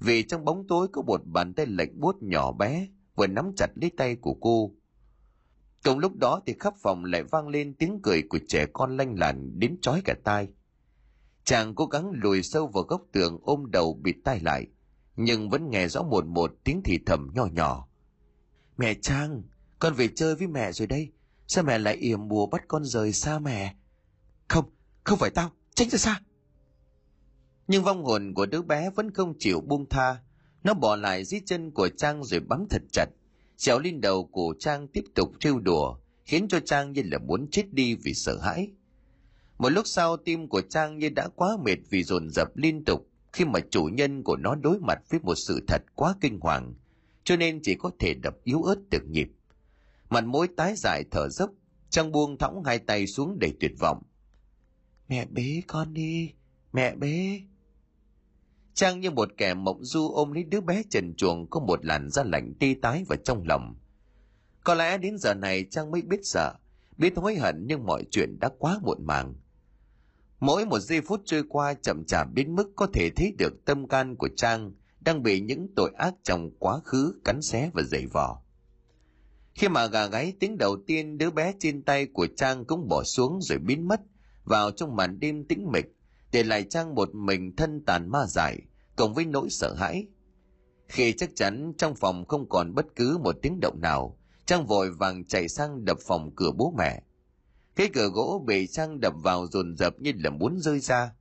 Vì trong bóng tối có một bàn tay lệch buốt nhỏ bé vừa nắm chặt lấy tay của cô Cùng lúc đó thì khắp phòng lại vang lên tiếng cười của trẻ con lanh làn đến chói cả tai. Chàng cố gắng lùi sâu vào góc tường ôm đầu bịt tai lại, nhưng vẫn nghe rõ một một tiếng thì thầm nhỏ nhỏ. Mẹ Trang, con về chơi với mẹ rồi đây. Sao mẹ lại yểm bùa bắt con rời xa mẹ? Không, không phải tao, tránh ra xa. Nhưng vong hồn của đứa bé vẫn không chịu buông tha. Nó bỏ lại dưới chân của Trang rồi bám thật chặt trèo lên đầu của Trang tiếp tục trêu đùa, khiến cho Trang như là muốn chết đi vì sợ hãi. Một lúc sau tim của Trang như đã quá mệt vì dồn dập liên tục khi mà chủ nhân của nó đối mặt với một sự thật quá kinh hoàng, cho nên chỉ có thể đập yếu ớt từng nhịp. Mặt mũi tái dài thở dốc, Trang buông thõng hai tay xuống đầy tuyệt vọng. Mẹ bế con đi, mẹ bế. Trang như một kẻ mộng du ôm lấy đứa bé trần chuồng có một làn da lạnh ti tái vào trong lòng. Có lẽ đến giờ này Trang mới biết sợ, biết hối hận nhưng mọi chuyện đã quá muộn màng. Mỗi một giây phút trôi qua chậm chạp đến mức có thể thấy được tâm can của trang đang bị những tội ác trong quá khứ cắn xé và dày vò. Khi mà gà gáy tiếng đầu tiên đứa bé trên tay của trang cũng bỏ xuống rồi biến mất vào trong màn đêm tĩnh mịch để lại trang một mình thân tàn ma dại, cộng với nỗi sợ hãi. Khi chắc chắn trong phòng không còn bất cứ một tiếng động nào, trang vội vàng chạy sang đập phòng cửa bố mẹ. Cái cửa gỗ bị trang đập vào dồn dập như là muốn rơi ra.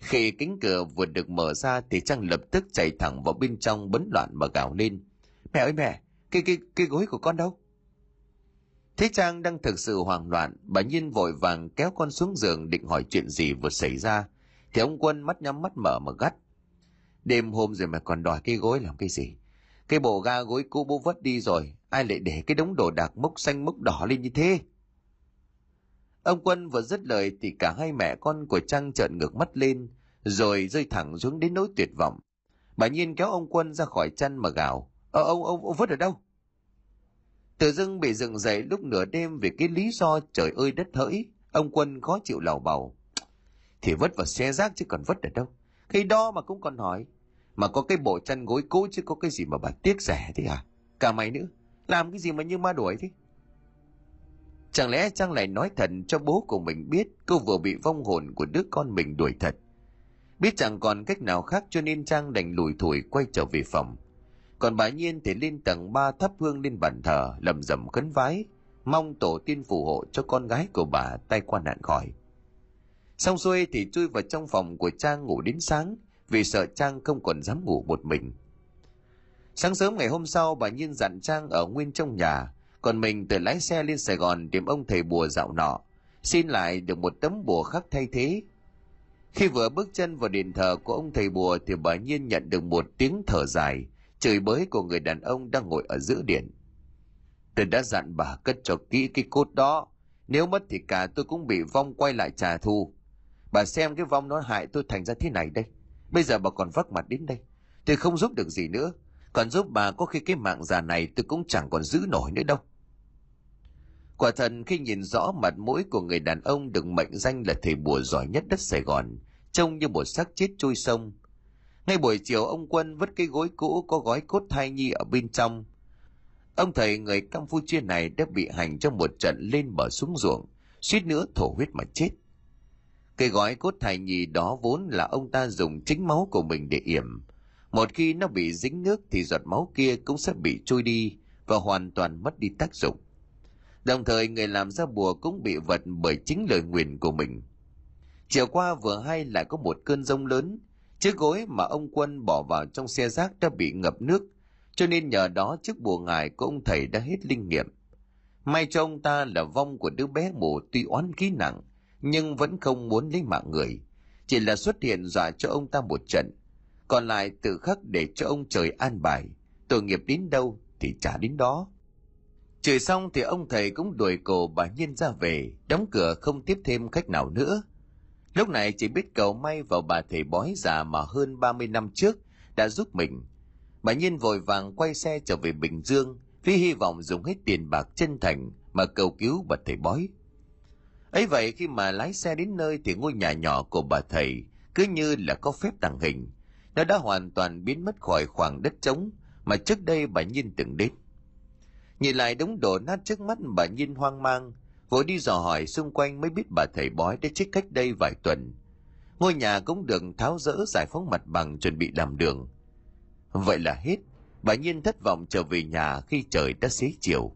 Khi cánh cửa vừa được mở ra thì trang lập tức chạy thẳng vào bên trong bấn loạn mà gào lên. Mẹ ơi mẹ, cái cái cái gối của con đâu? Thế Trang đang thực sự hoảng loạn, bà Nhiên vội vàng kéo con xuống giường định hỏi chuyện gì vừa xảy ra. Thì ông Quân mắt nhắm mắt mở mà gắt. Đêm hôm rồi mà còn đòi cái gối làm cái gì? Cái bộ ga gối cũ bố vất đi rồi, ai lại để cái đống đồ đạc mốc xanh mốc đỏ lên như thế? Ông Quân vừa dứt lời thì cả hai mẹ con của Trang trợn ngược mắt lên, rồi rơi thẳng xuống đến nỗi tuyệt vọng. Bà Nhiên kéo ông Quân ra khỏi chăn mà gào. Ờ, ông, ông, ông vứt ở đâu? Tự dưng bị dựng dậy lúc nửa đêm vì cái lý do trời ơi đất hỡi, ông Quân khó chịu lào bầu. Thì vứt vào xe rác chứ còn vứt ở đâu. Khi đó mà cũng còn hỏi. Mà có cái bộ chăn gối cũ chứ có cái gì mà bà tiếc rẻ thế à? Cả mày nữa, làm cái gì mà như ma đuổi thế? Chẳng lẽ Trang lại nói thật cho bố của mình biết cô vừa bị vong hồn của đứa con mình đuổi thật. Biết chẳng còn cách nào khác cho nên Trang đành lùi thủi quay trở về phòng. Còn bà Nhiên thì lên tầng ba thắp hương lên bàn thờ, lầm rầm khấn vái, mong tổ tiên phù hộ cho con gái của bà tay qua nạn khỏi. Xong xuôi thì chui vào trong phòng của Trang ngủ đến sáng, vì sợ Trang không còn dám ngủ một mình. Sáng sớm ngày hôm sau, bà Nhiên dặn Trang ở nguyên trong nhà, còn mình tự lái xe lên Sài Gòn tìm ông thầy bùa dạo nọ, xin lại được một tấm bùa khác thay thế. Khi vừa bước chân vào đền thờ của ông thầy bùa thì bà Nhiên nhận được một tiếng thở dài, chửi bới của người đàn ông đang ngồi ở giữa điện. Tôi đã dặn bà cất cho kỹ cái cốt đó, nếu mất thì cả tôi cũng bị vong quay lại trả thù. Bà xem cái vong nó hại tôi thành ra thế này đây. Bây giờ bà còn vắc mặt đến đây. Tôi không giúp được gì nữa. Còn giúp bà có khi cái mạng già này tôi cũng chẳng còn giữ nổi nữa đâu. Quả thật khi nhìn rõ mặt mũi của người đàn ông được mệnh danh là thầy bùa giỏi nhất đất Sài Gòn, trông như một xác chết trôi sông, ngay buổi chiều ông Quân vứt cái gối cũ có gói cốt thai nhi ở bên trong. Ông thầy người Campuchia này đã bị hành trong một trận lên bờ xuống ruộng, suýt nữa thổ huyết mà chết. Cái gói cốt thai nhi đó vốn là ông ta dùng chính máu của mình để yểm. Một khi nó bị dính nước thì giọt máu kia cũng sẽ bị trôi đi và hoàn toàn mất đi tác dụng. Đồng thời người làm ra bùa cũng bị vật bởi chính lời nguyền của mình. Chiều qua vừa hay lại có một cơn rông lớn, Chiếc gối mà ông Quân bỏ vào trong xe rác đã bị ngập nước, cho nên nhờ đó chiếc bùa ngài của ông thầy đã hết linh nghiệm. May cho ông ta là vong của đứa bé mù tuy oán khí nặng, nhưng vẫn không muốn lấy mạng người. Chỉ là xuất hiện dọa cho ông ta một trận. Còn lại tự khắc để cho ông trời an bài. Tội nghiệp đến đâu thì trả đến đó. Chửi xong thì ông thầy cũng đuổi cổ bà Nhiên ra về, đóng cửa không tiếp thêm khách nào nữa. Lúc này chỉ biết cầu may vào bà thầy bói già mà hơn 30 năm trước đã giúp mình. Bà Nhiên vội vàng quay xe trở về Bình Dương với hy vọng dùng hết tiền bạc chân thành mà cầu cứu bà thầy bói. ấy vậy khi mà lái xe đến nơi thì ngôi nhà nhỏ của bà thầy cứ như là có phép tàng hình. Nó đã hoàn toàn biến mất khỏi khoảng đất trống mà trước đây bà Nhiên từng đến. Nhìn lại đống đổ nát trước mắt bà Nhiên hoang mang, vội đi dò hỏi xung quanh mới biết bà thầy bói đã chết cách đây vài tuần. Ngôi nhà cũng được tháo rỡ giải phóng mặt bằng chuẩn bị làm đường. Vậy là hết, bà Nhiên thất vọng trở về nhà khi trời đã xế chiều.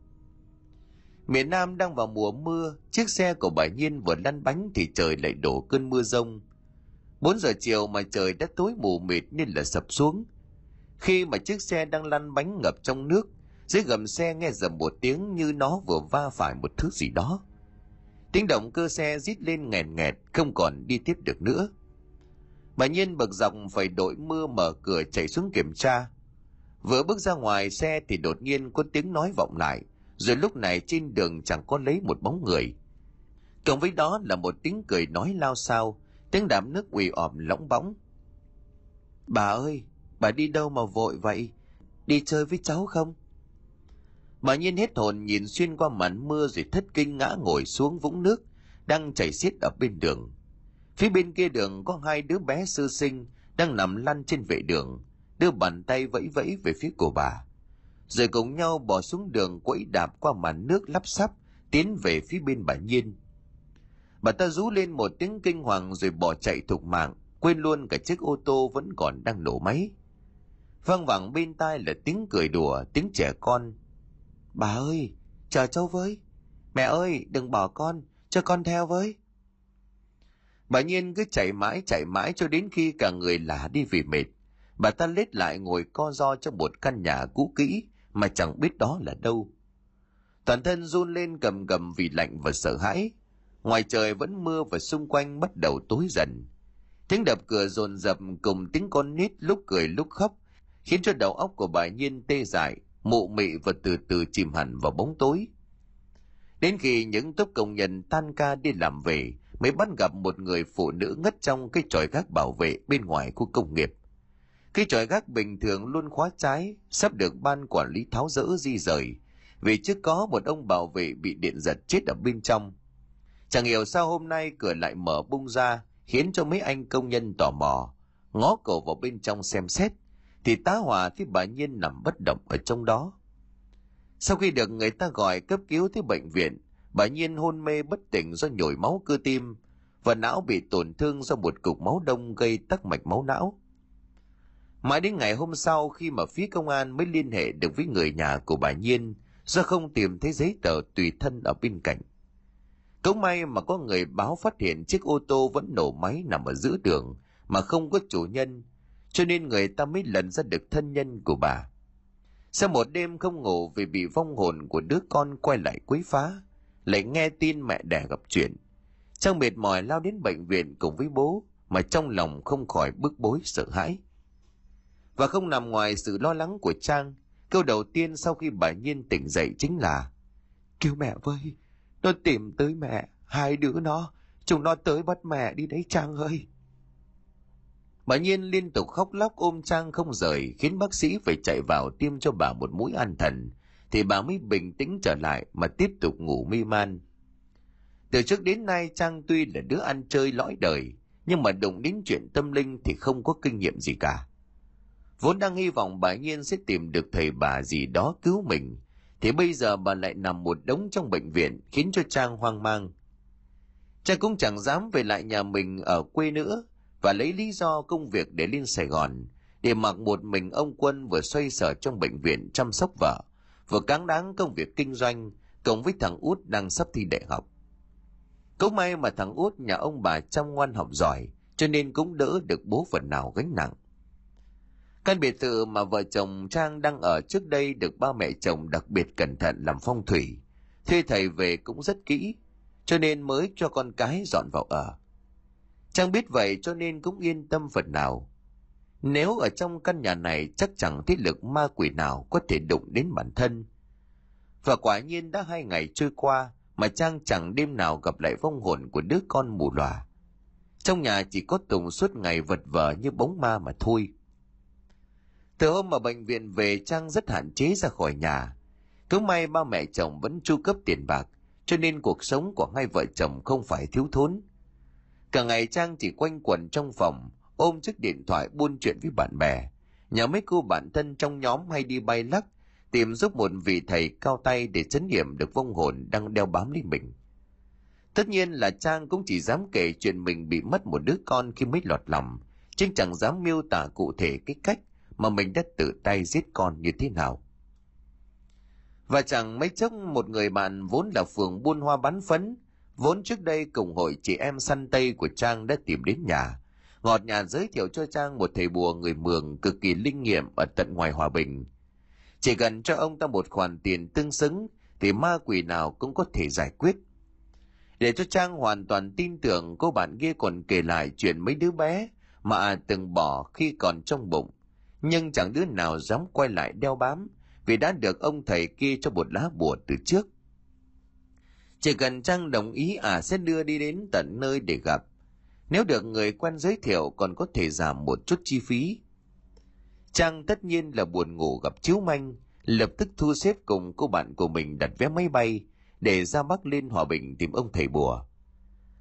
Miền Nam đang vào mùa mưa, chiếc xe của bà Nhiên vừa lăn bánh thì trời lại đổ cơn mưa rông. 4 giờ chiều mà trời đã tối mù mịt nên là sập xuống. Khi mà chiếc xe đang lăn bánh ngập trong nước, dưới gầm xe nghe dầm một tiếng như nó vừa va phải một thứ gì đó. Tiếng động cơ xe rít lên nghèn nghẹt, không còn đi tiếp được nữa. Bà Nhiên bực dọc phải đội mưa mở cửa chạy xuống kiểm tra. Vừa bước ra ngoài xe thì đột nhiên có tiếng nói vọng lại, rồi lúc này trên đường chẳng có lấy một bóng người. Cộng với đó là một tiếng cười nói lao sao, tiếng đạm nước quỳ ọm lõng bóng. Bà ơi, bà đi đâu mà vội vậy? Đi chơi với cháu không? Bà Nhiên hết hồn nhìn xuyên qua màn mưa rồi thất kinh ngã ngồi xuống vũng nước đang chảy xiết ở bên đường. Phía bên kia đường có hai đứa bé sơ sinh đang nằm lăn trên vệ đường, đưa bàn tay vẫy vẫy về phía của bà. Rồi cùng nhau bỏ xuống đường quẫy đạp qua màn nước lắp sắp, tiến về phía bên bà Nhiên. Bà ta rú lên một tiếng kinh hoàng rồi bỏ chạy thục mạng, quên luôn cả chiếc ô tô vẫn còn đang nổ máy. Văng vẳng bên tai là tiếng cười đùa, tiếng trẻ con. Bà ơi, chờ cháu với. Mẹ ơi, đừng bỏ con, cho con theo với. Bà Nhiên cứ chạy mãi chạy mãi cho đến khi cả người lả đi vì mệt. Bà ta lết lại ngồi co ro trong một căn nhà cũ kỹ mà chẳng biết đó là đâu. Toàn thân run lên cầm cầm vì lạnh và sợ hãi. Ngoài trời vẫn mưa và xung quanh bắt đầu tối dần. Tiếng đập cửa dồn dập cùng tiếng con nít lúc cười lúc khóc khiến cho đầu óc của bà Nhiên tê dại, mụ mị và từ từ chìm hẳn vào bóng tối. Đến khi những tốp công nhân tan ca đi làm về, mới bắt gặp một người phụ nữ ngất trong cái tròi gác bảo vệ bên ngoài khu công nghiệp. Cái tròi gác bình thường luôn khóa trái, sắp được ban quản lý tháo rỡ di rời, vì trước có một ông bảo vệ bị điện giật chết ở bên trong. Chẳng hiểu sao hôm nay cửa lại mở bung ra, khiến cho mấy anh công nhân tò mò, ngó cổ vào bên trong xem xét, thì tá hỏa thấy bà Nhiên nằm bất động ở trong đó. Sau khi được người ta gọi cấp cứu tới bệnh viện, bà Nhiên hôn mê bất tỉnh do nhồi máu cơ tim và não bị tổn thương do một cục máu đông gây tắc mạch máu não. Mãi đến ngày hôm sau khi mà phía công an mới liên hệ được với người nhà của bà Nhiên do không tìm thấy giấy tờ tùy thân ở bên cạnh. Cũng may mà có người báo phát hiện chiếc ô tô vẫn nổ máy nằm ở giữa đường mà không có chủ nhân, cho nên người ta mới lần ra được thân nhân của bà. Sau một đêm không ngủ vì bị vong hồn của đứa con quay lại quấy phá, lại nghe tin mẹ đẻ gặp chuyện. Trang mệt mỏi lao đến bệnh viện cùng với bố, mà trong lòng không khỏi bức bối sợ hãi. Và không nằm ngoài sự lo lắng của Trang, câu đầu tiên sau khi bà Nhiên tỉnh dậy chính là Kêu mẹ với, nó tìm tới mẹ, hai đứa nó, chúng nó tới bắt mẹ đi đấy Trang ơi. Bà Nhiên liên tục khóc lóc ôm Trang không rời, khiến bác sĩ phải chạy vào tiêm cho bà một mũi an thần thì bà mới bình tĩnh trở lại mà tiếp tục ngủ mê man. Từ trước đến nay, Trang tuy là đứa ăn chơi lõi đời, nhưng mà đụng đến chuyện tâm linh thì không có kinh nghiệm gì cả. Vốn đang hy vọng bà Nhiên sẽ tìm được thầy bà gì đó cứu mình, thì bây giờ bà lại nằm một đống trong bệnh viện, khiến cho Trang hoang mang. Trang cũng chẳng dám về lại nhà mình ở quê nữa và lấy lý do công việc để lên Sài Gòn để mặc một mình ông Quân vừa xoay sở trong bệnh viện chăm sóc vợ, vừa cáng đáng công việc kinh doanh, cộng với thằng út đang sắp thi đại học. Cũng may mà thằng út nhà ông bà chăm ngoan học giỏi, cho nên cũng đỡ được bố phần nào gánh nặng. Căn biệt thự mà vợ chồng Trang đang ở trước đây được ba mẹ chồng đặc biệt cẩn thận làm phong thủy. Thuê thầy về cũng rất kỹ, cho nên mới cho con cái dọn vào ở. Trang biết vậy cho nên cũng yên tâm phần nào. Nếu ở trong căn nhà này chắc chẳng thế lực ma quỷ nào có thể đụng đến bản thân. Và quả nhiên đã hai ngày trôi qua mà Trang chẳng đêm nào gặp lại vong hồn của đứa con mù lòa. Trong nhà chỉ có Tùng suốt ngày vật vờ như bóng ma mà thôi. Từ hôm mà bệnh viện về Trang rất hạn chế ra khỏi nhà. Cứ may ba mẹ chồng vẫn chu cấp tiền bạc, cho nên cuộc sống của hai vợ chồng không phải thiếu thốn. Cả ngày Trang chỉ quanh quẩn trong phòng, ôm chiếc điện thoại buôn chuyện với bạn bè. Nhờ mấy cô bạn thân trong nhóm hay đi bay lắc, tìm giúp một vị thầy cao tay để chấn nghiệm được vong hồn đang đeo bám lên mình. Tất nhiên là Trang cũng chỉ dám kể chuyện mình bị mất một đứa con khi mới lọt lòng, chứ chẳng dám miêu tả cụ thể cái cách mà mình đã tự tay giết con như thế nào. Và chẳng mấy chốc một người bạn vốn là phường buôn hoa bán phấn, vốn trước đây cùng hội chị em săn tây của Trang đã tìm đến nhà. Ngọt nhà giới thiệu cho Trang một thầy bùa người Mường cực kỳ linh nghiệm ở tận ngoài Hòa Bình. Chỉ cần cho ông ta một khoản tiền tương xứng, thì ma quỷ nào cũng có thể giải quyết. Để cho Trang hoàn toàn tin tưởng, cô bạn kia còn kể lại chuyện mấy đứa bé mà từng bỏ khi còn trong bụng nhưng chẳng đứa nào dám quay lại đeo bám, vì đã được ông thầy kia cho một lá bùa từ trước. Chỉ cần Trang đồng ý à sẽ đưa đi đến tận nơi để gặp. Nếu được người quen giới thiệu còn có thể giảm một chút chi phí. Trang tất nhiên là buồn ngủ gặp chiếu manh, lập tức thu xếp cùng cô bạn của mình đặt vé máy bay để ra Bắc lên Hòa Bình tìm ông thầy bùa.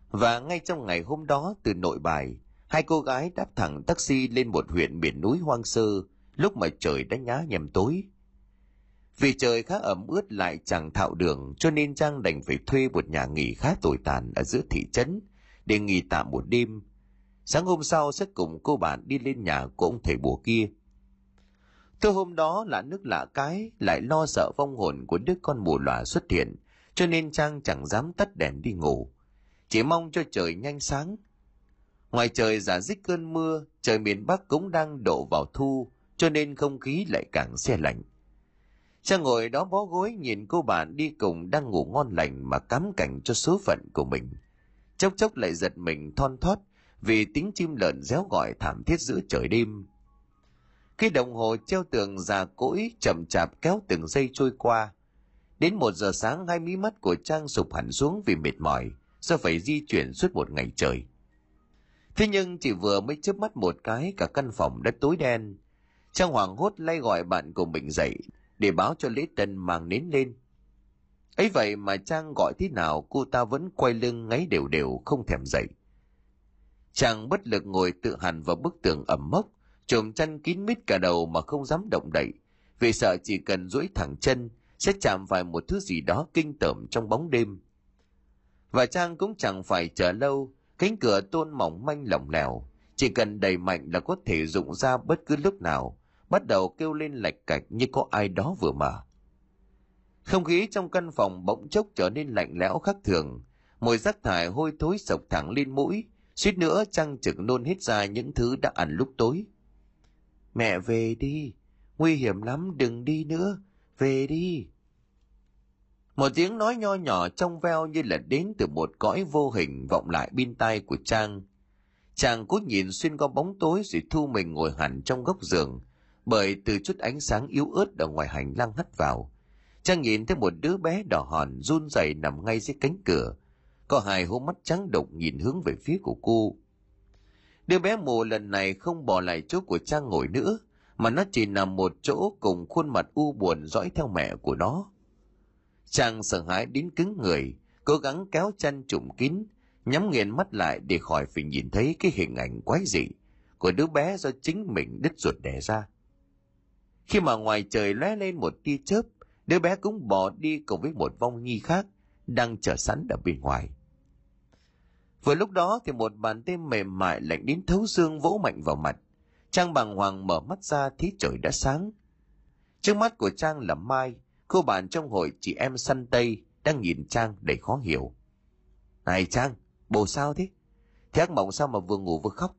Và ngay trong ngày hôm đó từ nội bài, hai cô gái đáp thẳng taxi lên một huyện miền núi hoang sơ lúc mà trời đã nhá nhem tối. Vì trời khá ẩm ướt lại chẳng thạo đường cho nên Trang đành phải thuê một nhà nghỉ khá tồi tàn ở giữa thị trấn để nghỉ tạm một đêm. Sáng hôm sau sẽ cùng cô bạn đi lên nhà của ông thầy bùa kia. Tôi hôm đó là nước lạ cái, lại lo sợ vong hồn của đứa con mù lòa xuất hiện, cho nên Trang chẳng dám tắt đèn đi ngủ. Chỉ mong cho trời nhanh sáng. Ngoài trời giả dích cơn mưa, trời miền Bắc cũng đang đổ vào thu, cho nên không khí lại càng xe lạnh. Trang ngồi đó bó gối nhìn cô bạn đi cùng đang ngủ ngon lành mà cám cảnh cho số phận của mình. Chốc chốc lại giật mình thon thót vì tiếng chim lợn réo gọi thảm thiết giữa trời đêm. Cái đồng hồ treo tường già cỗi chậm chạp kéo từng giây trôi qua. Đến một giờ sáng hai mí mắt của Trang sụp hẳn xuống vì mệt mỏi, do phải di chuyển suốt một ngày trời. Thế nhưng chỉ vừa mới chớp mắt một cái cả căn phòng đã tối đen. Trang hoảng hốt lay gọi bạn của mình dậy để báo cho Lễ Tân mang nến lên. ấy vậy mà Trang gọi thế nào cô ta vẫn quay lưng ngáy đều đều không thèm dậy. Chàng bất lực ngồi tự hẳn vào bức tường ẩm mốc, chồm chăn kín mít cả đầu mà không dám động đậy, vì sợ chỉ cần duỗi thẳng chân sẽ chạm phải một thứ gì đó kinh tởm trong bóng đêm. Và Trang cũng chẳng phải chờ lâu, cánh cửa tôn mỏng manh lỏng lẻo, chỉ cần đầy mạnh là có thể dụng ra bất cứ lúc nào, bắt đầu kêu lên lạch cạch như có ai đó vừa mở. Không khí trong căn phòng bỗng chốc trở nên lạnh lẽo khác thường, mùi rác thải hôi thối sộc thẳng lên mũi, suýt nữa Trang trực nôn hết ra những thứ đã ăn lúc tối. Mẹ về đi, nguy hiểm lắm, đừng đi nữa, về đi. Một tiếng nói nho nhỏ trong veo như là đến từ một cõi vô hình vọng lại bên tai của Trang. Chàng cố nhìn xuyên qua bóng tối rồi thu mình ngồi hẳn trong góc giường, bởi từ chút ánh sáng yếu ớt ở ngoài hành lang hắt vào. Trang nhìn thấy một đứa bé đỏ hòn run rẩy nằm ngay dưới cánh cửa. Có hai hố mắt trắng độc nhìn hướng về phía của cô. Đứa bé mù lần này không bỏ lại chỗ của Trang ngồi nữa, mà nó chỉ nằm một chỗ cùng khuôn mặt u buồn dõi theo mẹ của nó. Trang sợ hãi đến cứng người, cố gắng kéo chăn trùm kín, nhắm nghiền mắt lại để khỏi phải nhìn thấy cái hình ảnh quái dị của đứa bé do chính mình đứt ruột đẻ ra. Khi mà ngoài trời lóe lên một tia chớp, đứa bé cũng bỏ đi cùng với một vong nhi khác đang chờ sẵn ở bên ngoài. Vừa lúc đó thì một bàn tay mềm mại lạnh đến thấu xương vỗ mạnh vào mặt. Trang bàng hoàng mở mắt ra thấy trời đã sáng. Trước mắt của Trang là Mai, cô bạn trong hội chị em săn tây đang nhìn Trang đầy khó hiểu. Này Trang, bồ sao thế? Thế ác mộng sao mà vừa ngủ vừa khóc?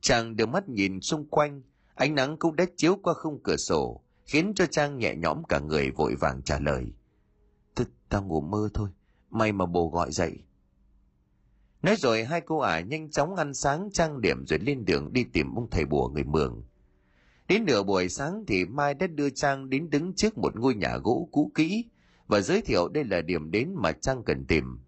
Trang đưa mắt nhìn xung quanh, ánh nắng cũng đã chiếu qua khung cửa sổ, khiến cho Trang nhẹ nhõm cả người vội vàng trả lời. Tao ngủ mơ thôi, may mà bồ gọi dậy. Nói rồi hai cô ả nhanh chóng ăn sáng trang điểm rồi lên đường đi tìm ông thầy bùa người Mường. Đến nửa buổi sáng thì Mai đã đưa Trang đến đứng trước một ngôi nhà gỗ cũ kỹ và giới thiệu đây là điểm đến mà Trang cần tìm.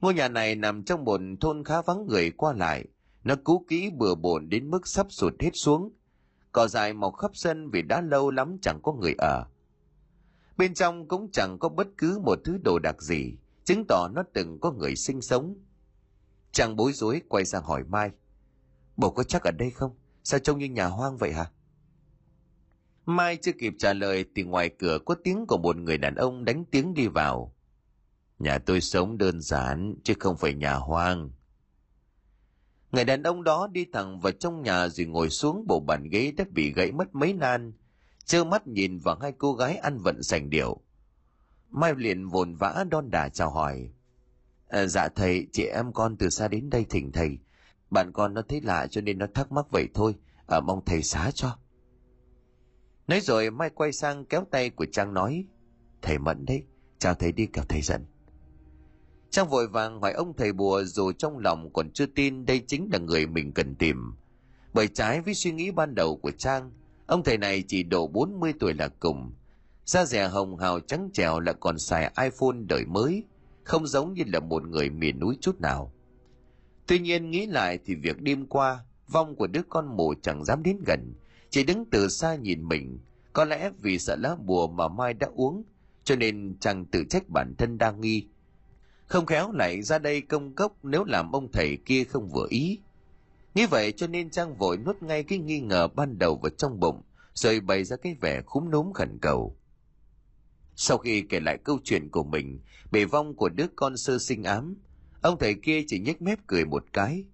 Ngôi nhà này nằm trong một thôn khá vắng người qua lại. Nó cũ kỹ bừa bộn đến mức sắp sụt hết xuống. Cỏ dài mọc khắp sân vì đã lâu lắm chẳng có người ở. Bên trong cũng chẳng có bất cứ một thứ đồ đặc gì, chứng tỏ nó từng có người sinh sống. Chàng bối rối quay sang hỏi Mai. Bố có chắc ở đây không? Sao trông như nhà hoang vậy hả? Mai chưa kịp trả lời thì ngoài cửa có tiếng của một người đàn ông đánh tiếng đi vào. Nhà tôi sống đơn giản chứ không phải nhà hoang. Người đàn ông đó đi thẳng vào trong nhà rồi ngồi xuống bộ bàn ghế đã bị gãy mất mấy nan, trơ mắt nhìn vào hai cô gái ăn vận sành điệu. Mai liền vồn vã đon đà chào hỏi. À, dạ thầy, chị em con từ xa đến đây thỉnh thầy. Bạn con nó thấy lạ cho nên nó thắc mắc vậy thôi, à, mong thầy xá cho. Nói rồi Mai quay sang kéo tay của Trang nói, thầy Mẫn đấy, chào thầy đi kẻo thầy giận. Trang vội vàng hỏi ông thầy bùa dù trong lòng còn chưa tin đây chính là người mình cần tìm. Bởi trái với suy nghĩ ban đầu của Trang, ông thầy này chỉ độ 40 tuổi là cùng. Da rẻ hồng hào trắng trèo lại còn xài iPhone đời mới, không giống như là một người miền núi chút nào. Tuy nhiên nghĩ lại thì việc đêm qua, vong của đứa con mù chẳng dám đến gần, chỉ đứng từ xa nhìn mình, Có lẽ vì sợ lá bùa mà Mai đã uống, cho nên chàng tự trách bản thân đang nghi. Không khéo lại ra đây công cốc nếu làm ông thầy kia không vừa ý. Nghĩ vậy cho nên Trang vội nuốt ngay cái nghi ngờ ban đầu vào trong bụng, rồi bày ra cái vẻ khúm núm khẩn cầu. Sau khi kể lại câu chuyện của mình, bề vong của đứa con sơ sinh ám, ông thầy kia chỉ nhếch mép cười một cái,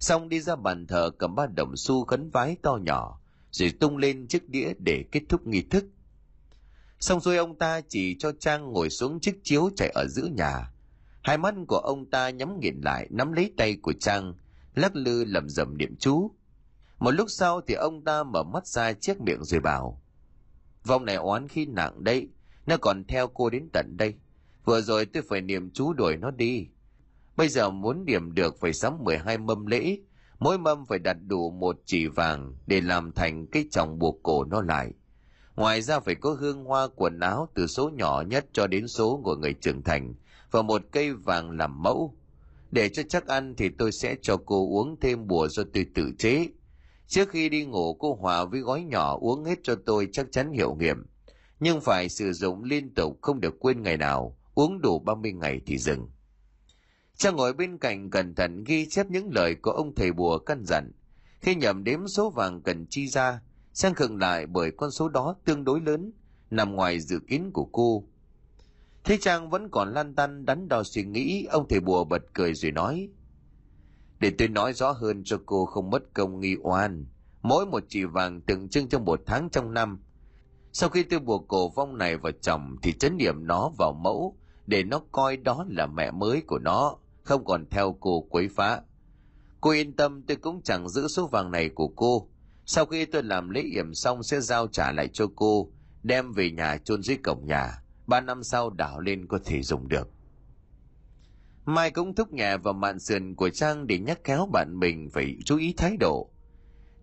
xong đi ra bàn thờ cầm ba đồng xu khấn vái to nhỏ, rồi tung lên chiếc đĩa để kết thúc nghi thức. Xong rồi ông ta chỉ cho Trang ngồi xuống chiếc chiếu chạy ở giữa nhà. Hai mắt của ông ta nhắm nghiền lại, nắm lấy tay của Trang, lắc lư lầm rầm niệm chú. Một lúc sau thì ông ta mở mắt ra chiếc miệng rồi bảo. Vong này oán khi nặng đấy, nó còn theo cô đến tận đây. Vừa rồi tôi phải niệm chú đuổi nó đi. Bây giờ muốn điểm được phải sắm 12 mâm lễ, mỗi mâm phải đặt đủ một chỉ vàng để làm thành cái chồng buộc cổ nó lại. Ngoài ra phải có hương hoa quần áo từ số nhỏ nhất cho đến số của người trưởng thành và một cây vàng làm mẫu. Để cho chắc ăn thì tôi sẽ cho cô uống thêm bùa do tôi tự chế. Trước khi đi ngủ cô hòa với gói nhỏ uống hết cho tôi chắc chắn hiệu nghiệm. Nhưng phải sử dụng liên tục không được quên ngày nào, uống đủ 30 ngày thì dừng. cha ngồi bên cạnh cẩn thận ghi chép những lời của ông thầy bùa căn dặn. Khi nhầm đếm số vàng cần chi ra, sang khựng lại bởi con số đó tương đối lớn, nằm ngoài dự kiến của cô. Thế Trang vẫn còn lan tăn đắn đo suy nghĩ, ông thầy bùa bật cười rồi nói. Để tôi nói rõ hơn cho cô không mất công nghi oan. Mỗi một chỉ vàng tượng trưng trong một tháng trong năm. Sau khi tôi buộc cổ vong này vào chồng thì chấn điểm nó vào mẫu để nó coi đó là mẹ mới của nó, không còn theo cô quấy phá. Cô yên tâm tôi cũng chẳng giữ số vàng này của cô. Sau khi tôi làm lễ yểm xong sẽ giao trả lại cho cô, đem về nhà chôn dưới cổng nhà. Ba năm sau đảo lên có thể dùng được. Mai cũng thúc nhẹ vào mạn sườn của Trang để nhắc khéo bạn mình phải chú ý thái độ.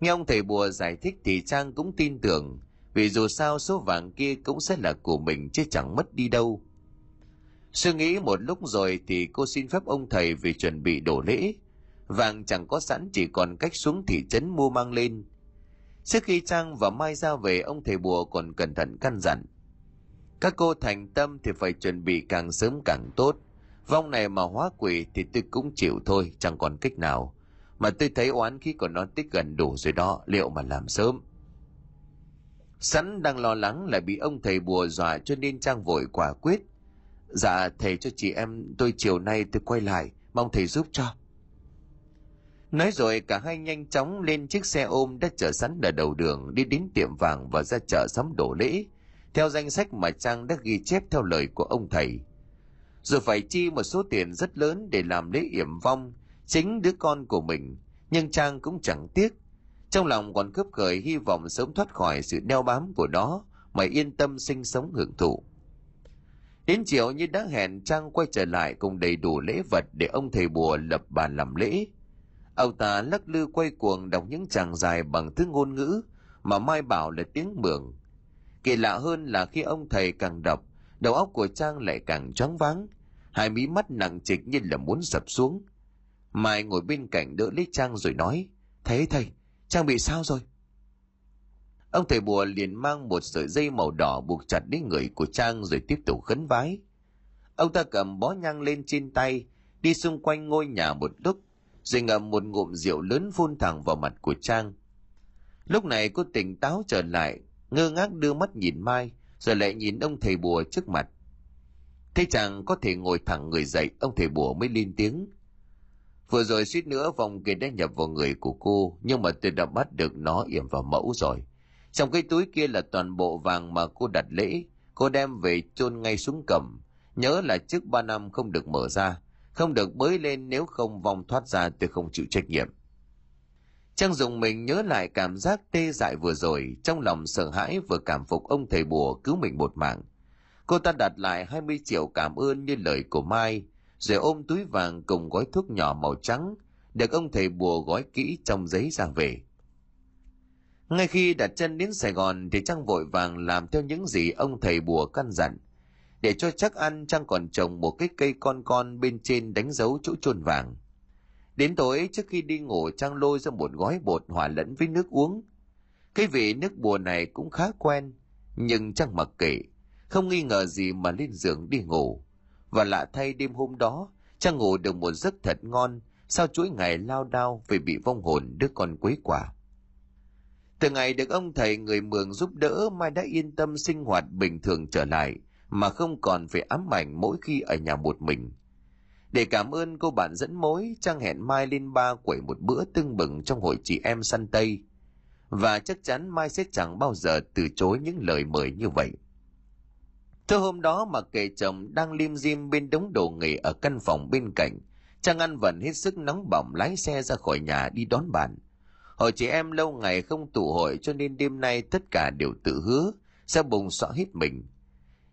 Nghe ông thầy bùa giải thích thì Trang cũng tin tưởng, vì dù sao số vàng kia cũng sẽ là của mình chứ chẳng mất đi đâu. Suy nghĩ một lúc rồi thì cô xin phép ông thầy vì chuẩn bị đổ lễ. Vàng chẳng có sẵn chỉ còn cách xuống thị trấn mua mang lên. Trước khi Trang và Mai ra về ông thầy bùa còn cẩn thận căn dặn. Các cô thành tâm thì phải chuẩn bị càng sớm càng tốt. Vong này mà hóa quỷ thì tôi cũng chịu thôi, chẳng còn cách nào. Mà tôi thấy oán khí của nó tích gần đủ rồi đó, liệu mà làm sớm. Sẵn đang lo lắng lại bị ông thầy bùa dọa cho nên Trang vội quả quyết. Dạ thầy cho chị em tôi chiều nay tôi quay lại, mong thầy giúp cho. Nói rồi cả hai nhanh chóng lên chiếc xe ôm đã chở sẵn ở đầu đường đi đến tiệm vàng và ra chợ sắm đổ lễ, theo danh sách mà Trang đã ghi chép theo lời của ông thầy. Rồi phải chi một số tiền rất lớn để làm lễ yểm vong chính đứa con của mình, nhưng Trang cũng chẳng tiếc. Trong lòng còn cướp khởi hy vọng sớm thoát khỏi sự đeo bám của nó mà yên tâm sinh sống hưởng thụ. Đến chiều như đã hẹn Trang quay trở lại cùng đầy đủ lễ vật để ông thầy bùa lập bàn làm lễ. Ông ta lắc lư quay cuồng đọc những tràng dài bằng thứ ngôn ngữ mà Mai bảo là tiếng mường. Kỳ lạ hơn là khi ông thầy càng đọc, đầu óc của Trang lại càng choáng váng, hai mí mắt nặng trịch như là muốn sập xuống. Mai ngồi bên cạnh đỡ lấy Trang rồi nói, Thế thầy, Trang bị sao rồi? Ông thầy bùa liền mang một sợi dây màu đỏ buộc chặt đến người của Trang rồi tiếp tục khấn vái. Ông ta cầm bó nhang lên trên tay, đi xung quanh ngôi nhà một lúc, rồi ngậm một ngụm rượu lớn phun thẳng vào mặt của Trang. Lúc này cô tỉnh táo trở lại, ngơ ngác đưa mắt nhìn Mai, rồi lại nhìn ông thầy bùa trước mặt. Thấy chàng có thể ngồi thẳng người dậy, ông thầy bùa mới lên tiếng. Vừa rồi suýt nữa vòng kia đã nhập vào người của cô, nhưng mà tôi đã bắt được nó yểm vào mẫu rồi. Trong cái túi kia là toàn bộ vàng mà cô đặt lễ, cô đem về chôn ngay xuống cầm. Nhớ là trước ba năm không được mở ra, không được bới lên nếu không vòng thoát ra tôi không chịu trách nhiệm. Trang dùng mình nhớ lại cảm giác tê dại vừa rồi, trong lòng sợ hãi vừa cảm phục ông thầy bùa cứu mình một mạng. Cô ta đặt lại 20 triệu cảm ơn như lời của Mai, rồi ôm túi vàng cùng gói thuốc nhỏ màu trắng, được ông thầy bùa gói kỹ trong giấy ra về. Ngay khi đặt chân đến Sài Gòn thì Trang vội vàng làm theo những gì ông thầy bùa căn dặn. Để cho chắc ăn Trang còn trồng một cái cây con con bên trên đánh dấu chỗ chôn vàng. Đến tối trước khi đi ngủ Trang lôi ra một gói bột hòa lẫn với nước uống. Cái vị nước bùa này cũng khá quen, nhưng Trang mặc kệ, không nghi ngờ gì mà lên giường đi ngủ. Và lạ thay đêm hôm đó, Trang ngủ được một giấc thật ngon, sau chuỗi ngày lao đao vì bị vong hồn đứa con quấy quả. Từ ngày được ông thầy người mường giúp đỡ, Mai đã yên tâm sinh hoạt bình thường trở lại, mà không còn phải ám ảnh mỗi khi ở nhà một mình. Để cảm ơn cô bạn dẫn mối, Trang hẹn Mai lên ba quẩy một bữa tưng bừng trong hội chị em săn Tây. Và chắc chắn Mai sẽ chẳng bao giờ từ chối những lời mời như vậy. Thưa hôm đó mà kể chồng đang lim dim bên đống đồ nghề ở căn phòng bên cạnh, Trang ăn vẫn hết sức nóng bỏng lái xe ra khỏi nhà đi đón bạn. Hội chị em lâu ngày không tụ hội cho nên đêm nay tất cả đều tự hứa, sẽ bùng xõa hết mình.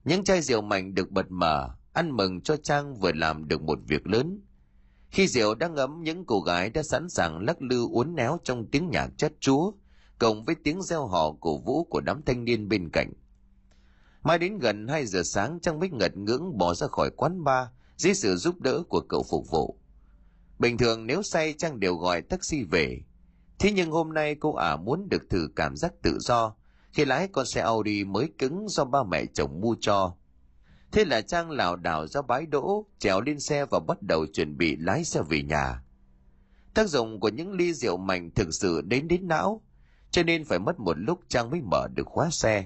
Những chai rượu mạnh được bật mở, ăn mừng cho Trang vừa làm được một việc lớn. Khi rượu đang ngấm, những cô gái đã sẵn sàng lắc lư uốn néo trong tiếng nhạc chất chúa, cộng với tiếng reo hò cổ vũ của đám thanh niên bên cạnh. Mai đến gần 2 giờ sáng Trang Bích ngật ngưỡng bỏ ra khỏi quán bar dưới sự giúp đỡ của cậu phục vụ. Bình thường nếu say Trang đều gọi taxi về. Thế nhưng hôm nay cô ả muốn được thử cảm giác tự do khi lái con xe Audi mới cứng do ba mẹ chồng mua cho. Thế là Trang lảo đảo ra bãi đỗ, trèo lên xe và bắt đầu chuẩn bị lái xe về nhà. Tác dụng của những ly rượu mạnh thực sự đến đến não, cho nên phải mất một lúc Trang mới mở được khóa xe.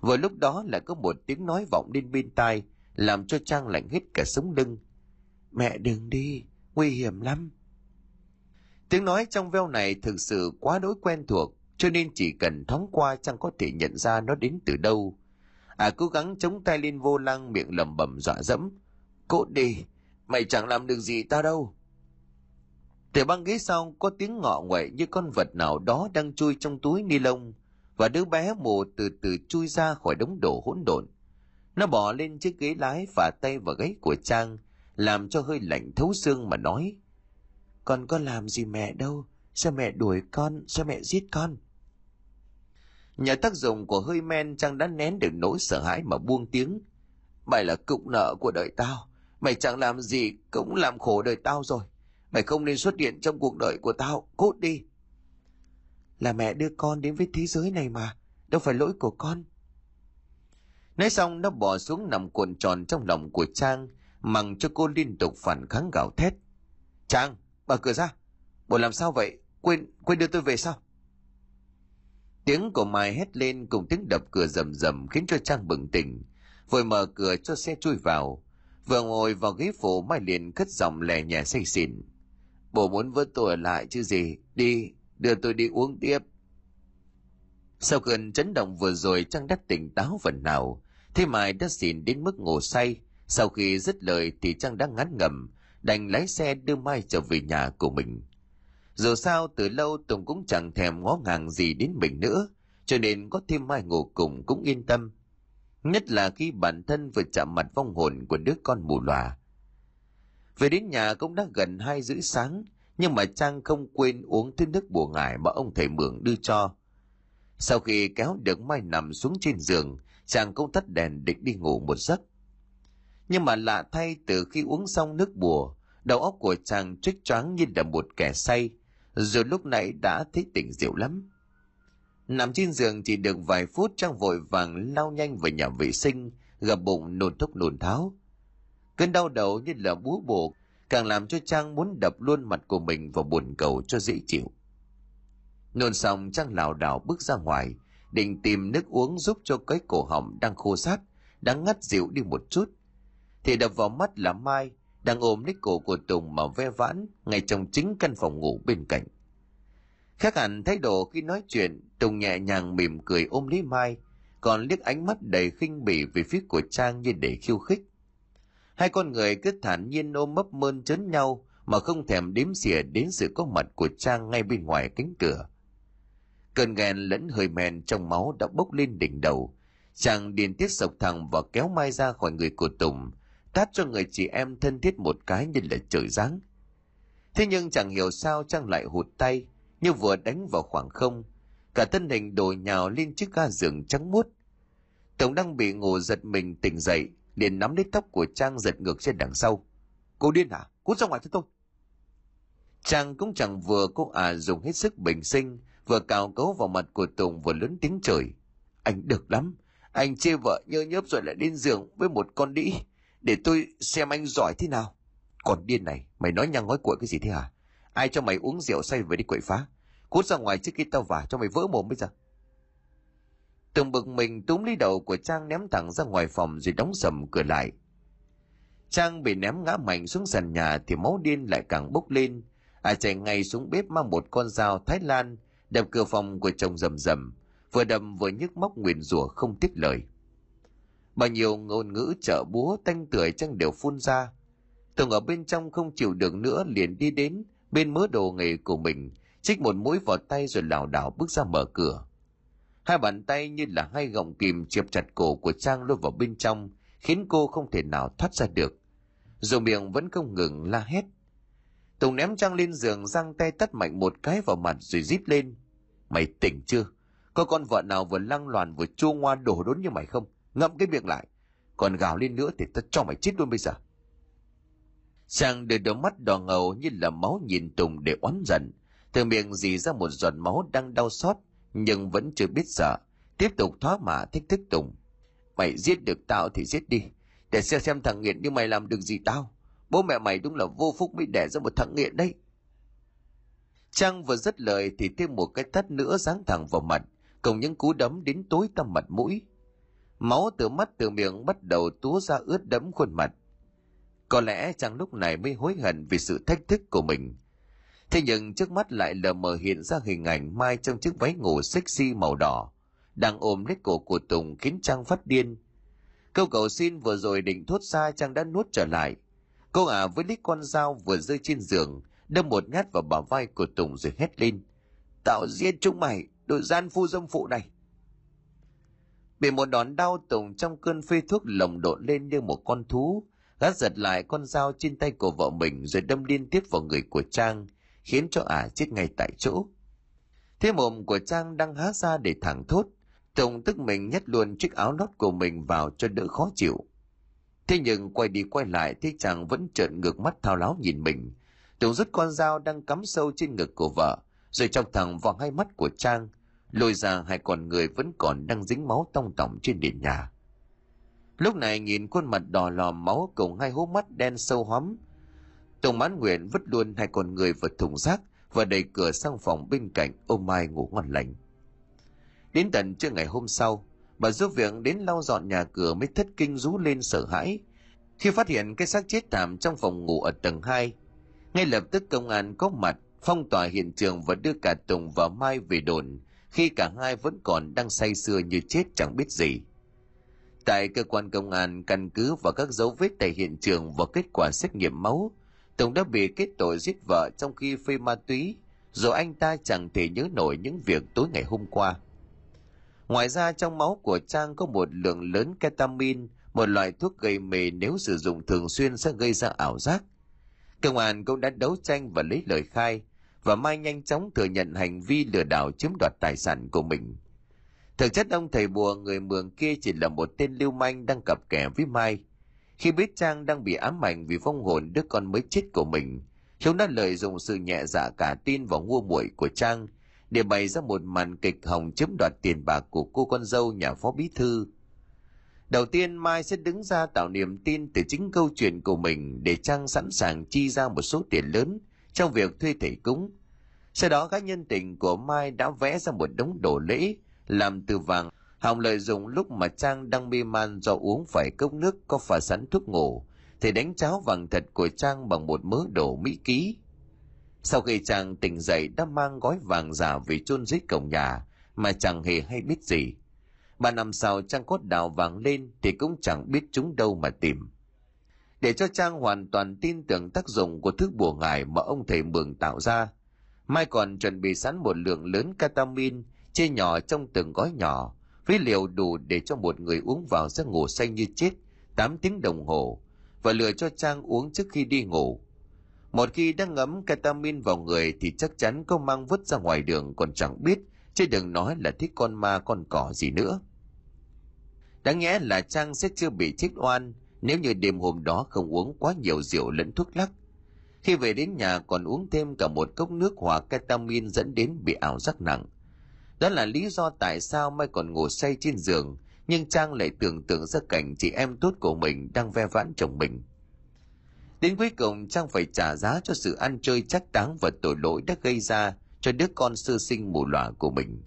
Vừa lúc đó lại có một tiếng nói vọng lên bên tai, làm cho Trang lạnh hết cả sống lưng. Mẹ đừng đi, nguy hiểm lắm. Tiếng nói trong veo này thực sự quá đối quen thuộc, cho nên chỉ cần thoáng qua Trang có thể nhận ra nó đến từ đâu. À cố gắng chống tay lên vô lăng miệng lẩm bẩm dọa dẫm. Cốt đi, mày chẳng làm được gì tao đâu. Từ băng ghế sau có tiếng ngọ nguậy như con vật nào đó đang chui trong túi ni lông và đứa bé mù từ từ chui ra khỏi đống đổ hỗn độn. Nó bỏ lên chiếc ghế lái và tay vào gáy của Trang, làm cho hơi lạnh thấu xương mà nói. Con có làm gì mẹ đâu, sao mẹ đuổi con, sao mẹ giết con? Nhờ tác dụng của hơi men Trang đã nén được nỗi sợ hãi mà buông tiếng. Mày là cục nợ của đời tao, mày chẳng làm gì cũng làm khổ đời tao rồi. Mày không nên xuất hiện trong cuộc đời của tao, cút đi. Là mẹ đưa con đến với thế giới này mà, đâu phải lỗi của con. Nói xong nó bỏ xuống nằm cuộn tròn trong lòng của Trang, mằng cho cô liên tục phản kháng gào thét. Trang, mở cửa ra. Bộ làm sao vậy? Quên, quên đưa tôi về sao? Tiếng của Mai hét lên cùng tiếng đập cửa rầm rầm khiến cho Trang bừng tỉnh. Vội mở cửa cho xe chui vào. Vừa ngồi vào ghế phụ Mai liền cất giọng lè nhẹ say xỉn. Bố muốn vớt tôi lại chứ gì. Đi, đưa tôi đi uống tiếp. Sau cơn chấn động vừa rồi Trang đã tỉnh táo phần nào. Thế Mai đã xỉn đến mức ngủ say. Sau khi dứt lời thì Trang đã ngắn ngầm, đành lái xe đưa Mai trở về nhà của mình. Dù sao từ lâu Tùng cũng chẳng thèm ngó ngàng gì đến mình nữa, cho nên có thêm Mai ngủ cùng cũng yên tâm. Nhất là khi bản thân vừa chạm mặt vong hồn của đứa con mù lòa. Về đến nhà cũng đã gần hai rưỡi sáng, nhưng mà Trang không quên uống thứ nước bùa ngải mà ông thầy Mường đưa cho. Sau khi kéo được Mai nằm xuống trên giường, Trang cũng tắt đèn định đi ngủ một giấc. Nhưng mà lạ thay từ khi uống xong nước bùa, đầu óc của chàng trích choáng như là một kẻ say, rồi lúc nãy đã thấy tỉnh rượu lắm. Nằm trên giường chỉ được vài phút Trang vội vàng lao nhanh về nhà vệ sinh, gặp bụng nôn thốc nôn tháo. Cơn đau đầu như là búa bổ, càng làm cho Trang muốn đập luôn mặt của mình vào buồn cầu cho dễ chịu. Nôn xong Trang lảo đảo bước ra ngoài, định tìm nước uống giúp cho cái cổ họng đang khô sát, đang ngắt dịu đi một chút. Thì đập vào mắt là Mai, đang ôm lấy cổ của Tùng mà ve vãn ngay trong chính căn phòng ngủ bên cạnh. Khác hẳn thái độ khi nói chuyện, Tùng nhẹ nhàng mỉm cười ôm lấy Mai, còn liếc ánh mắt đầy khinh bỉ về phía của Trang như để khiêu khích. Hai con người cứ thản nhiên ôm mấp mơn chấn nhau mà không thèm đếm xỉa đến sự có mặt của Trang ngay bên ngoài cánh cửa. Cơn ghen lẫn hơi men trong máu đã bốc lên đỉnh đầu. Trang điền tiết sộc thẳng và kéo Mai ra khỏi người của Tùng, tát cho người chị em thân thiết một cái như là trời giáng. Thế nhưng chẳng hiểu sao Trang lại hụt tay, như vừa đánh vào khoảng không. Cả thân hình đổ nhào lên chiếc ga giường trắng muốt. Tổng đang bị ngủ giật mình tỉnh dậy, liền nắm lấy tóc của Trang giật ngược trên đằng sau. Cô điên à? hả? Cút ra ngoài cho tôi. Trang cũng chẳng vừa cô à dùng hết sức bình sinh, vừa cào cấu vào mặt của Tùng vừa lớn tiếng trời. anh được lắm. Anh chê vợ nhơ nhớp rồi lại lên giường với một con đĩ. Để tôi xem anh giỏi thế nào. Còn điên này, mày nói nhăng nói cuội cái gì thế hả? Ai cho mày uống rượu say về đi quậy phá? Cút ra ngoài trước khi tao vả cho mày vỡ mồm bây giờ. Từng bực mình túm lấy đầu của Trang ném thẳng ra ngoài phòng rồi đóng sầm cửa lại. Trang bị ném ngã mạnh xuống sàn nhà thì máu điên lại càng bốc lên. À chạy ngay xuống bếp mang một con dao Thái Lan đập cửa phòng của chồng rầm rầm vừa đầm vừa nhức móc nguyền rủa không tiếc lời. Bao nhiêu ngôn ngữ trợ búa, tanh tưởi Trang đều phun ra. Tường ở bên trong không chịu được nữa, liền đi đến bên mớ đồ nghề của mình, trích một mũi vào tay rồi lảo đảo bước ra mở cửa. Hai bàn tay như là hai gọng kìm chẹp chặt cổ của trang lôi vào bên trong, khiến cô không thể nào thoát ra được. Dù miệng vẫn không ngừng la hét. Tùng ném trang lên giường, giang tay tắt mạnh một cái vào mặt rồi rít lên. Mày tỉnh chưa? Có con vợ nào vừa lăng loàn vừa chua ngoa đổ đốn như mày không? Ngậm cái miệng lại còn gào lên nữa thì ta cho mày chết luôn bây giờ sang đưa đôi mắt đỏ ngầu như là máu nhìn Tùng để oán giận. Từ miệng dì ra một giọt máu đang đau xót, nhưng vẫn chưa biết sợ. Tiếp tục thoá mạ thích thức Tùng. Mày giết được tao thì giết đi. Để xem xem thằng nghiện như mày làm được gì tao. Bố mẹ mày đúng là vô phúc mới đẻ ra một thằng nghiện đấy. Trang vừa dứt lời thì thêm một cái tắt nữa giáng thẳng vào mặt, cùng những cú đấm đến tối tăm mặt mũi. Máu từ mắt từ miệng bắt đầu túa ra ướt đẫm khuôn mặt có lẽ chàng lúc này mới hối hận vì sự thách thức của mình. Thế nhưng trước mắt lại lờ mờ hiện ra hình ảnh Mai trong chiếc váy ngủ sexy màu đỏ, đang ôm lấy cổ của Tùng khiến Trang phát điên. Câu cầu xin vừa rồi định thốt ra Trang đã nuốt trở lại. Cô ả với lít con dao vừa rơi trên giường, đâm một nhát vào bả vai của Tùng rồi hét lên. Tạo giết chúng mày, đội gian phu dâm phụ này. Bị một đòn đau Tùng trong cơn phê thuốc lồng độ lên như một con thú, gã giật lại con dao trên tay của vợ mình rồi đâm liên tiếp vào người của trang khiến cho ả chết ngay tại chỗ. Thế mồm của trang đang há ra để thẳng thốt. Tùng tức mình nhét luôn chiếc áo lót của mình vào cho đỡ khó chịu. Thế nhưng quay đi quay lại thì chàng vẫn trợn ngược mắt thao láo nhìn mình. Tùng rút con dao đang cắm sâu trên ngực của vợ rồi chọc thẳng vào hai mắt của trang lôi ra hai con người vẫn còn đang dính máu tông tỏng trên nền nhà Lúc này nhìn khuôn mặt đỏ lò máu cùng hai hố mắt đen sâu hóm. tổng mãn nguyện vứt luôn hai con người vào thùng rác và đẩy cửa sang phòng bên cạnh ôm mai ngủ ngon lành. Đến tận trưa ngày hôm sau, bà giúp việc đến lau dọn nhà cửa mới thất kinh rú lên sợ hãi khi phát hiện cái xác chết thảm trong phòng ngủ ở tầng 2. Ngay lập tức công an có mặt, phong tỏa hiện trường và đưa cả Tùng và Mai về đồn khi cả hai vẫn còn đang say sưa như chết chẳng biết gì. Tại cơ quan công an căn cứ vào các dấu vết tại hiện trường và kết quả xét nghiệm máu, Tùng đã bị kết tội giết vợ trong khi phê ma túy, rồi anh ta chẳng thể nhớ nổi những việc tối ngày hôm qua. Ngoài ra trong máu của Trang có một lượng lớn ketamin, một loại thuốc gây mê nếu sử dụng thường xuyên sẽ gây ra ảo giác. Công an cũng đã đấu tranh và lấy lời khai, và Mai nhanh chóng thừa nhận hành vi lừa đảo chiếm đoạt tài sản của mình. Thực chất ông thầy bùa người mường kia chỉ là một tên lưu manh đang cặp kè với Mai. Khi biết Trang đang bị ám ảnh vì phong hồn đứa con mới chết của mình, chúng đã lợi dụng sự nhẹ dạ cả tin vào ngu muội của Trang để bày ra một màn kịch hỏng chiếm đoạt tiền bạc của cô con dâu nhà phó bí thư. Đầu tiên Mai sẽ đứng ra tạo niềm tin từ chính câu chuyện của mình để Trang sẵn sàng chi ra một số tiền lớn trong việc thuê thầy cúng. Sau đó các nhân tình của Mai đã vẽ ra một đống đồ lễ, làm từ vàng hòng lợi dụng lúc mà trang đang mê man do uống phải cốc nước có pha sẵn thuốc ngủ thì đánh cháo vàng thật của trang bằng một mớ đồ mỹ ký. Sau khi trang tỉnh dậy đã mang gói vàng giả về chôn dưới cổng nhà, mà chẳng hề hay biết gì. Ba năm sau trang cốt đào vàng lên thì cũng chẳng biết chúng đâu mà tìm để cho trang hoàn toàn tin tưởng tác dụng của thức bùa ngải mà ông thầy mường tạo ra mai còn chuẩn bị sẵn một lượng lớn ketamin chia nhỏ trong từng gói nhỏ với liều đủ để cho một người uống vào giấc ngủ say như chết 8 tiếng đồng hồ và lừa cho Trang uống trước khi đi ngủ. Một khi đã ngấm ketamin vào người thì chắc chắn có mang vứt ra ngoài đường còn chẳng biết, chứ đừng nói là thích con ma con cỏ gì nữa. Đáng nhẽ là Trang sẽ chưa bị chết oan nếu như đêm hôm đó không uống quá nhiều rượu lẫn thuốc lắc. Khi về đến nhà còn uống thêm cả một cốc nước hòa ketamin dẫn đến bị ảo giác nặng Đó là lý do tại sao Mai còn ngủ say trên giường, nhưng Trang lại tưởng tượng ra cảnh chị em tốt của mình đang ve vãn chồng mình. Đến cuối cùng Trang phải trả giá cho sự ăn chơi chắc đáng và tội lỗi đã gây ra cho đứa con sơ sinh mù lòa của mình.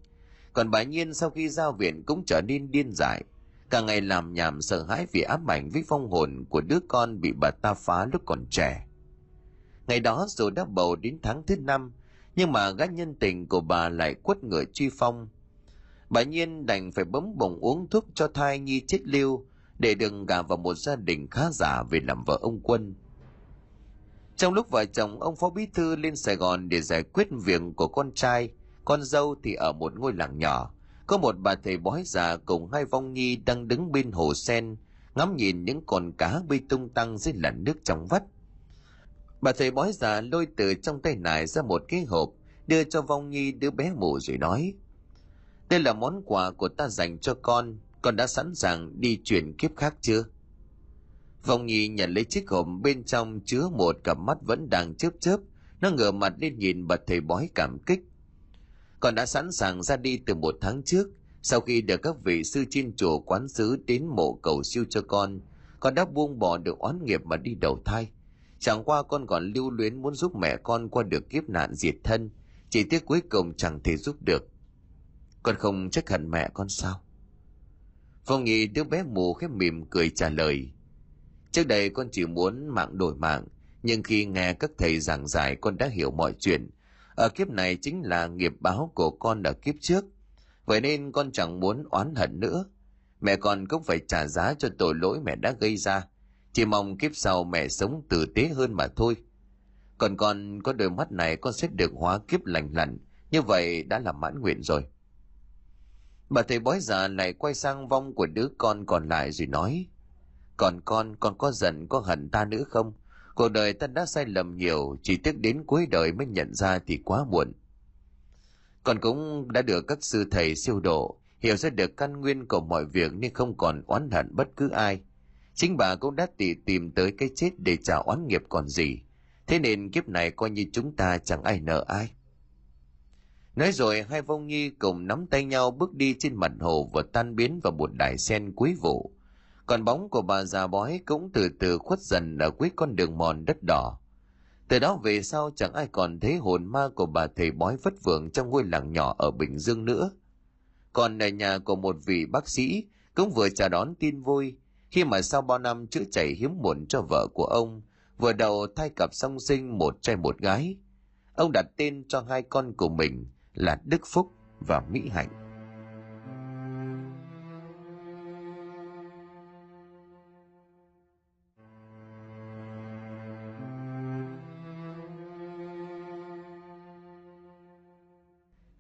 Còn bà Nhiên sau khi giao viện cũng trở nên điên dại, cả ngày làm nhảm sợ hãi vì ám ảnh với phong hồn của đứa con bị bà ta phá lúc còn trẻ. Ngày đó dù đã bầu đến tháng thứ năm, nhưng mà gã nhân tình của bà lại quất ngựa truy phong. Bà Nhiên đành phải bấm bồng uống thuốc cho thai nhi chết lưu để đừng gả vào một gia đình khá giả về làm vợ ông Quân. Trong lúc vợ chồng ông Phó Bí Thư lên Sài Gòn để giải quyết việc của con trai, con dâu thì ở một ngôi làng nhỏ. Có một bà thầy bói già cùng hai vong nhi đang đứng bên hồ sen, ngắm nhìn những con cá bơi tung tăng dưới làn nước trong vắt. Bà thầy bói già lôi từ trong tay nải ra một cái hộp, đưa cho vong nhi đứa bé mù rồi nói. Đây là món quà của ta dành cho con, con đã sẵn sàng đi chuyển kiếp khác chưa? Vong Nhi nhận lấy chiếc hộp bên trong chứa một cặp mắt vẫn đang chớp chớp, nó ngửa mặt lên nhìn bà thầy bói cảm kích. Con đã sẵn sàng ra đi từ một tháng trước, sau khi được các vị sư trên chùa quán xứ đến mộ cầu siêu cho con, con đã buông bỏ được oán nghiệp mà đi đầu thai. Chẳng qua con còn lưu luyến muốn giúp mẹ con qua được kiếp nạn diệt thân, chỉ tiếc cuối cùng chẳng thể giúp được. Con không trách hận mẹ con sao? Phong Nhi đứa bé mù khép mỉm cười trả lời. Trước đây con chỉ muốn mạng đổi mạng, nhưng khi nghe các thầy giảng giải con đã hiểu mọi chuyện. Ở kiếp này chính là nghiệp báo của con ở kiếp trước. Vậy nên con chẳng muốn oán hận nữa. Mẹ con cũng phải trả giá cho tội lỗi mẹ đã gây ra. Chỉ mong kiếp sau mẹ sống tử tế hơn mà thôi. Còn con có đôi mắt này con sẽ được hóa kiếp lành lặn. Như vậy đã là mãn nguyện rồi. Bà thầy bói già lại quay sang vong của đứa con còn lại rồi nói. Còn con, con có giận, có hận ta nữa không? Cuộc đời ta đã sai lầm nhiều, chỉ tiếc đến cuối đời mới nhận ra thì quá muộn. còn cũng đã được các sư thầy siêu độ, hiểu ra được căn nguyên của mọi việc nên không còn oán hận bất cứ ai. Chính bà cũng đã tỉ tìm tới cái chết để trả oán nghiệp còn gì. Thế nên kiếp này coi như chúng ta chẳng ai nợ ai. Nói rồi hai vong nhi cùng nắm tay nhau bước đi trên mặt hồ và tan biến vào một đài sen cuối vụ còn bóng của bà già bói cũng từ từ khuất dần ở cuối con đường mòn đất đỏ. Từ đó về sau chẳng ai còn thấy hồn ma của bà thầy bói vất vưởng trong ngôi làng nhỏ ở Bình Dương nữa. Còn ở nhà của một vị bác sĩ cũng vừa chào đón tin vui khi mà sau bao năm chữa chảy hiếm muộn cho vợ của ông, vừa đầu thai cặp song sinh một trai một gái. Ông đặt tên cho hai con của mình là Đức Phúc và Mỹ Hạnh.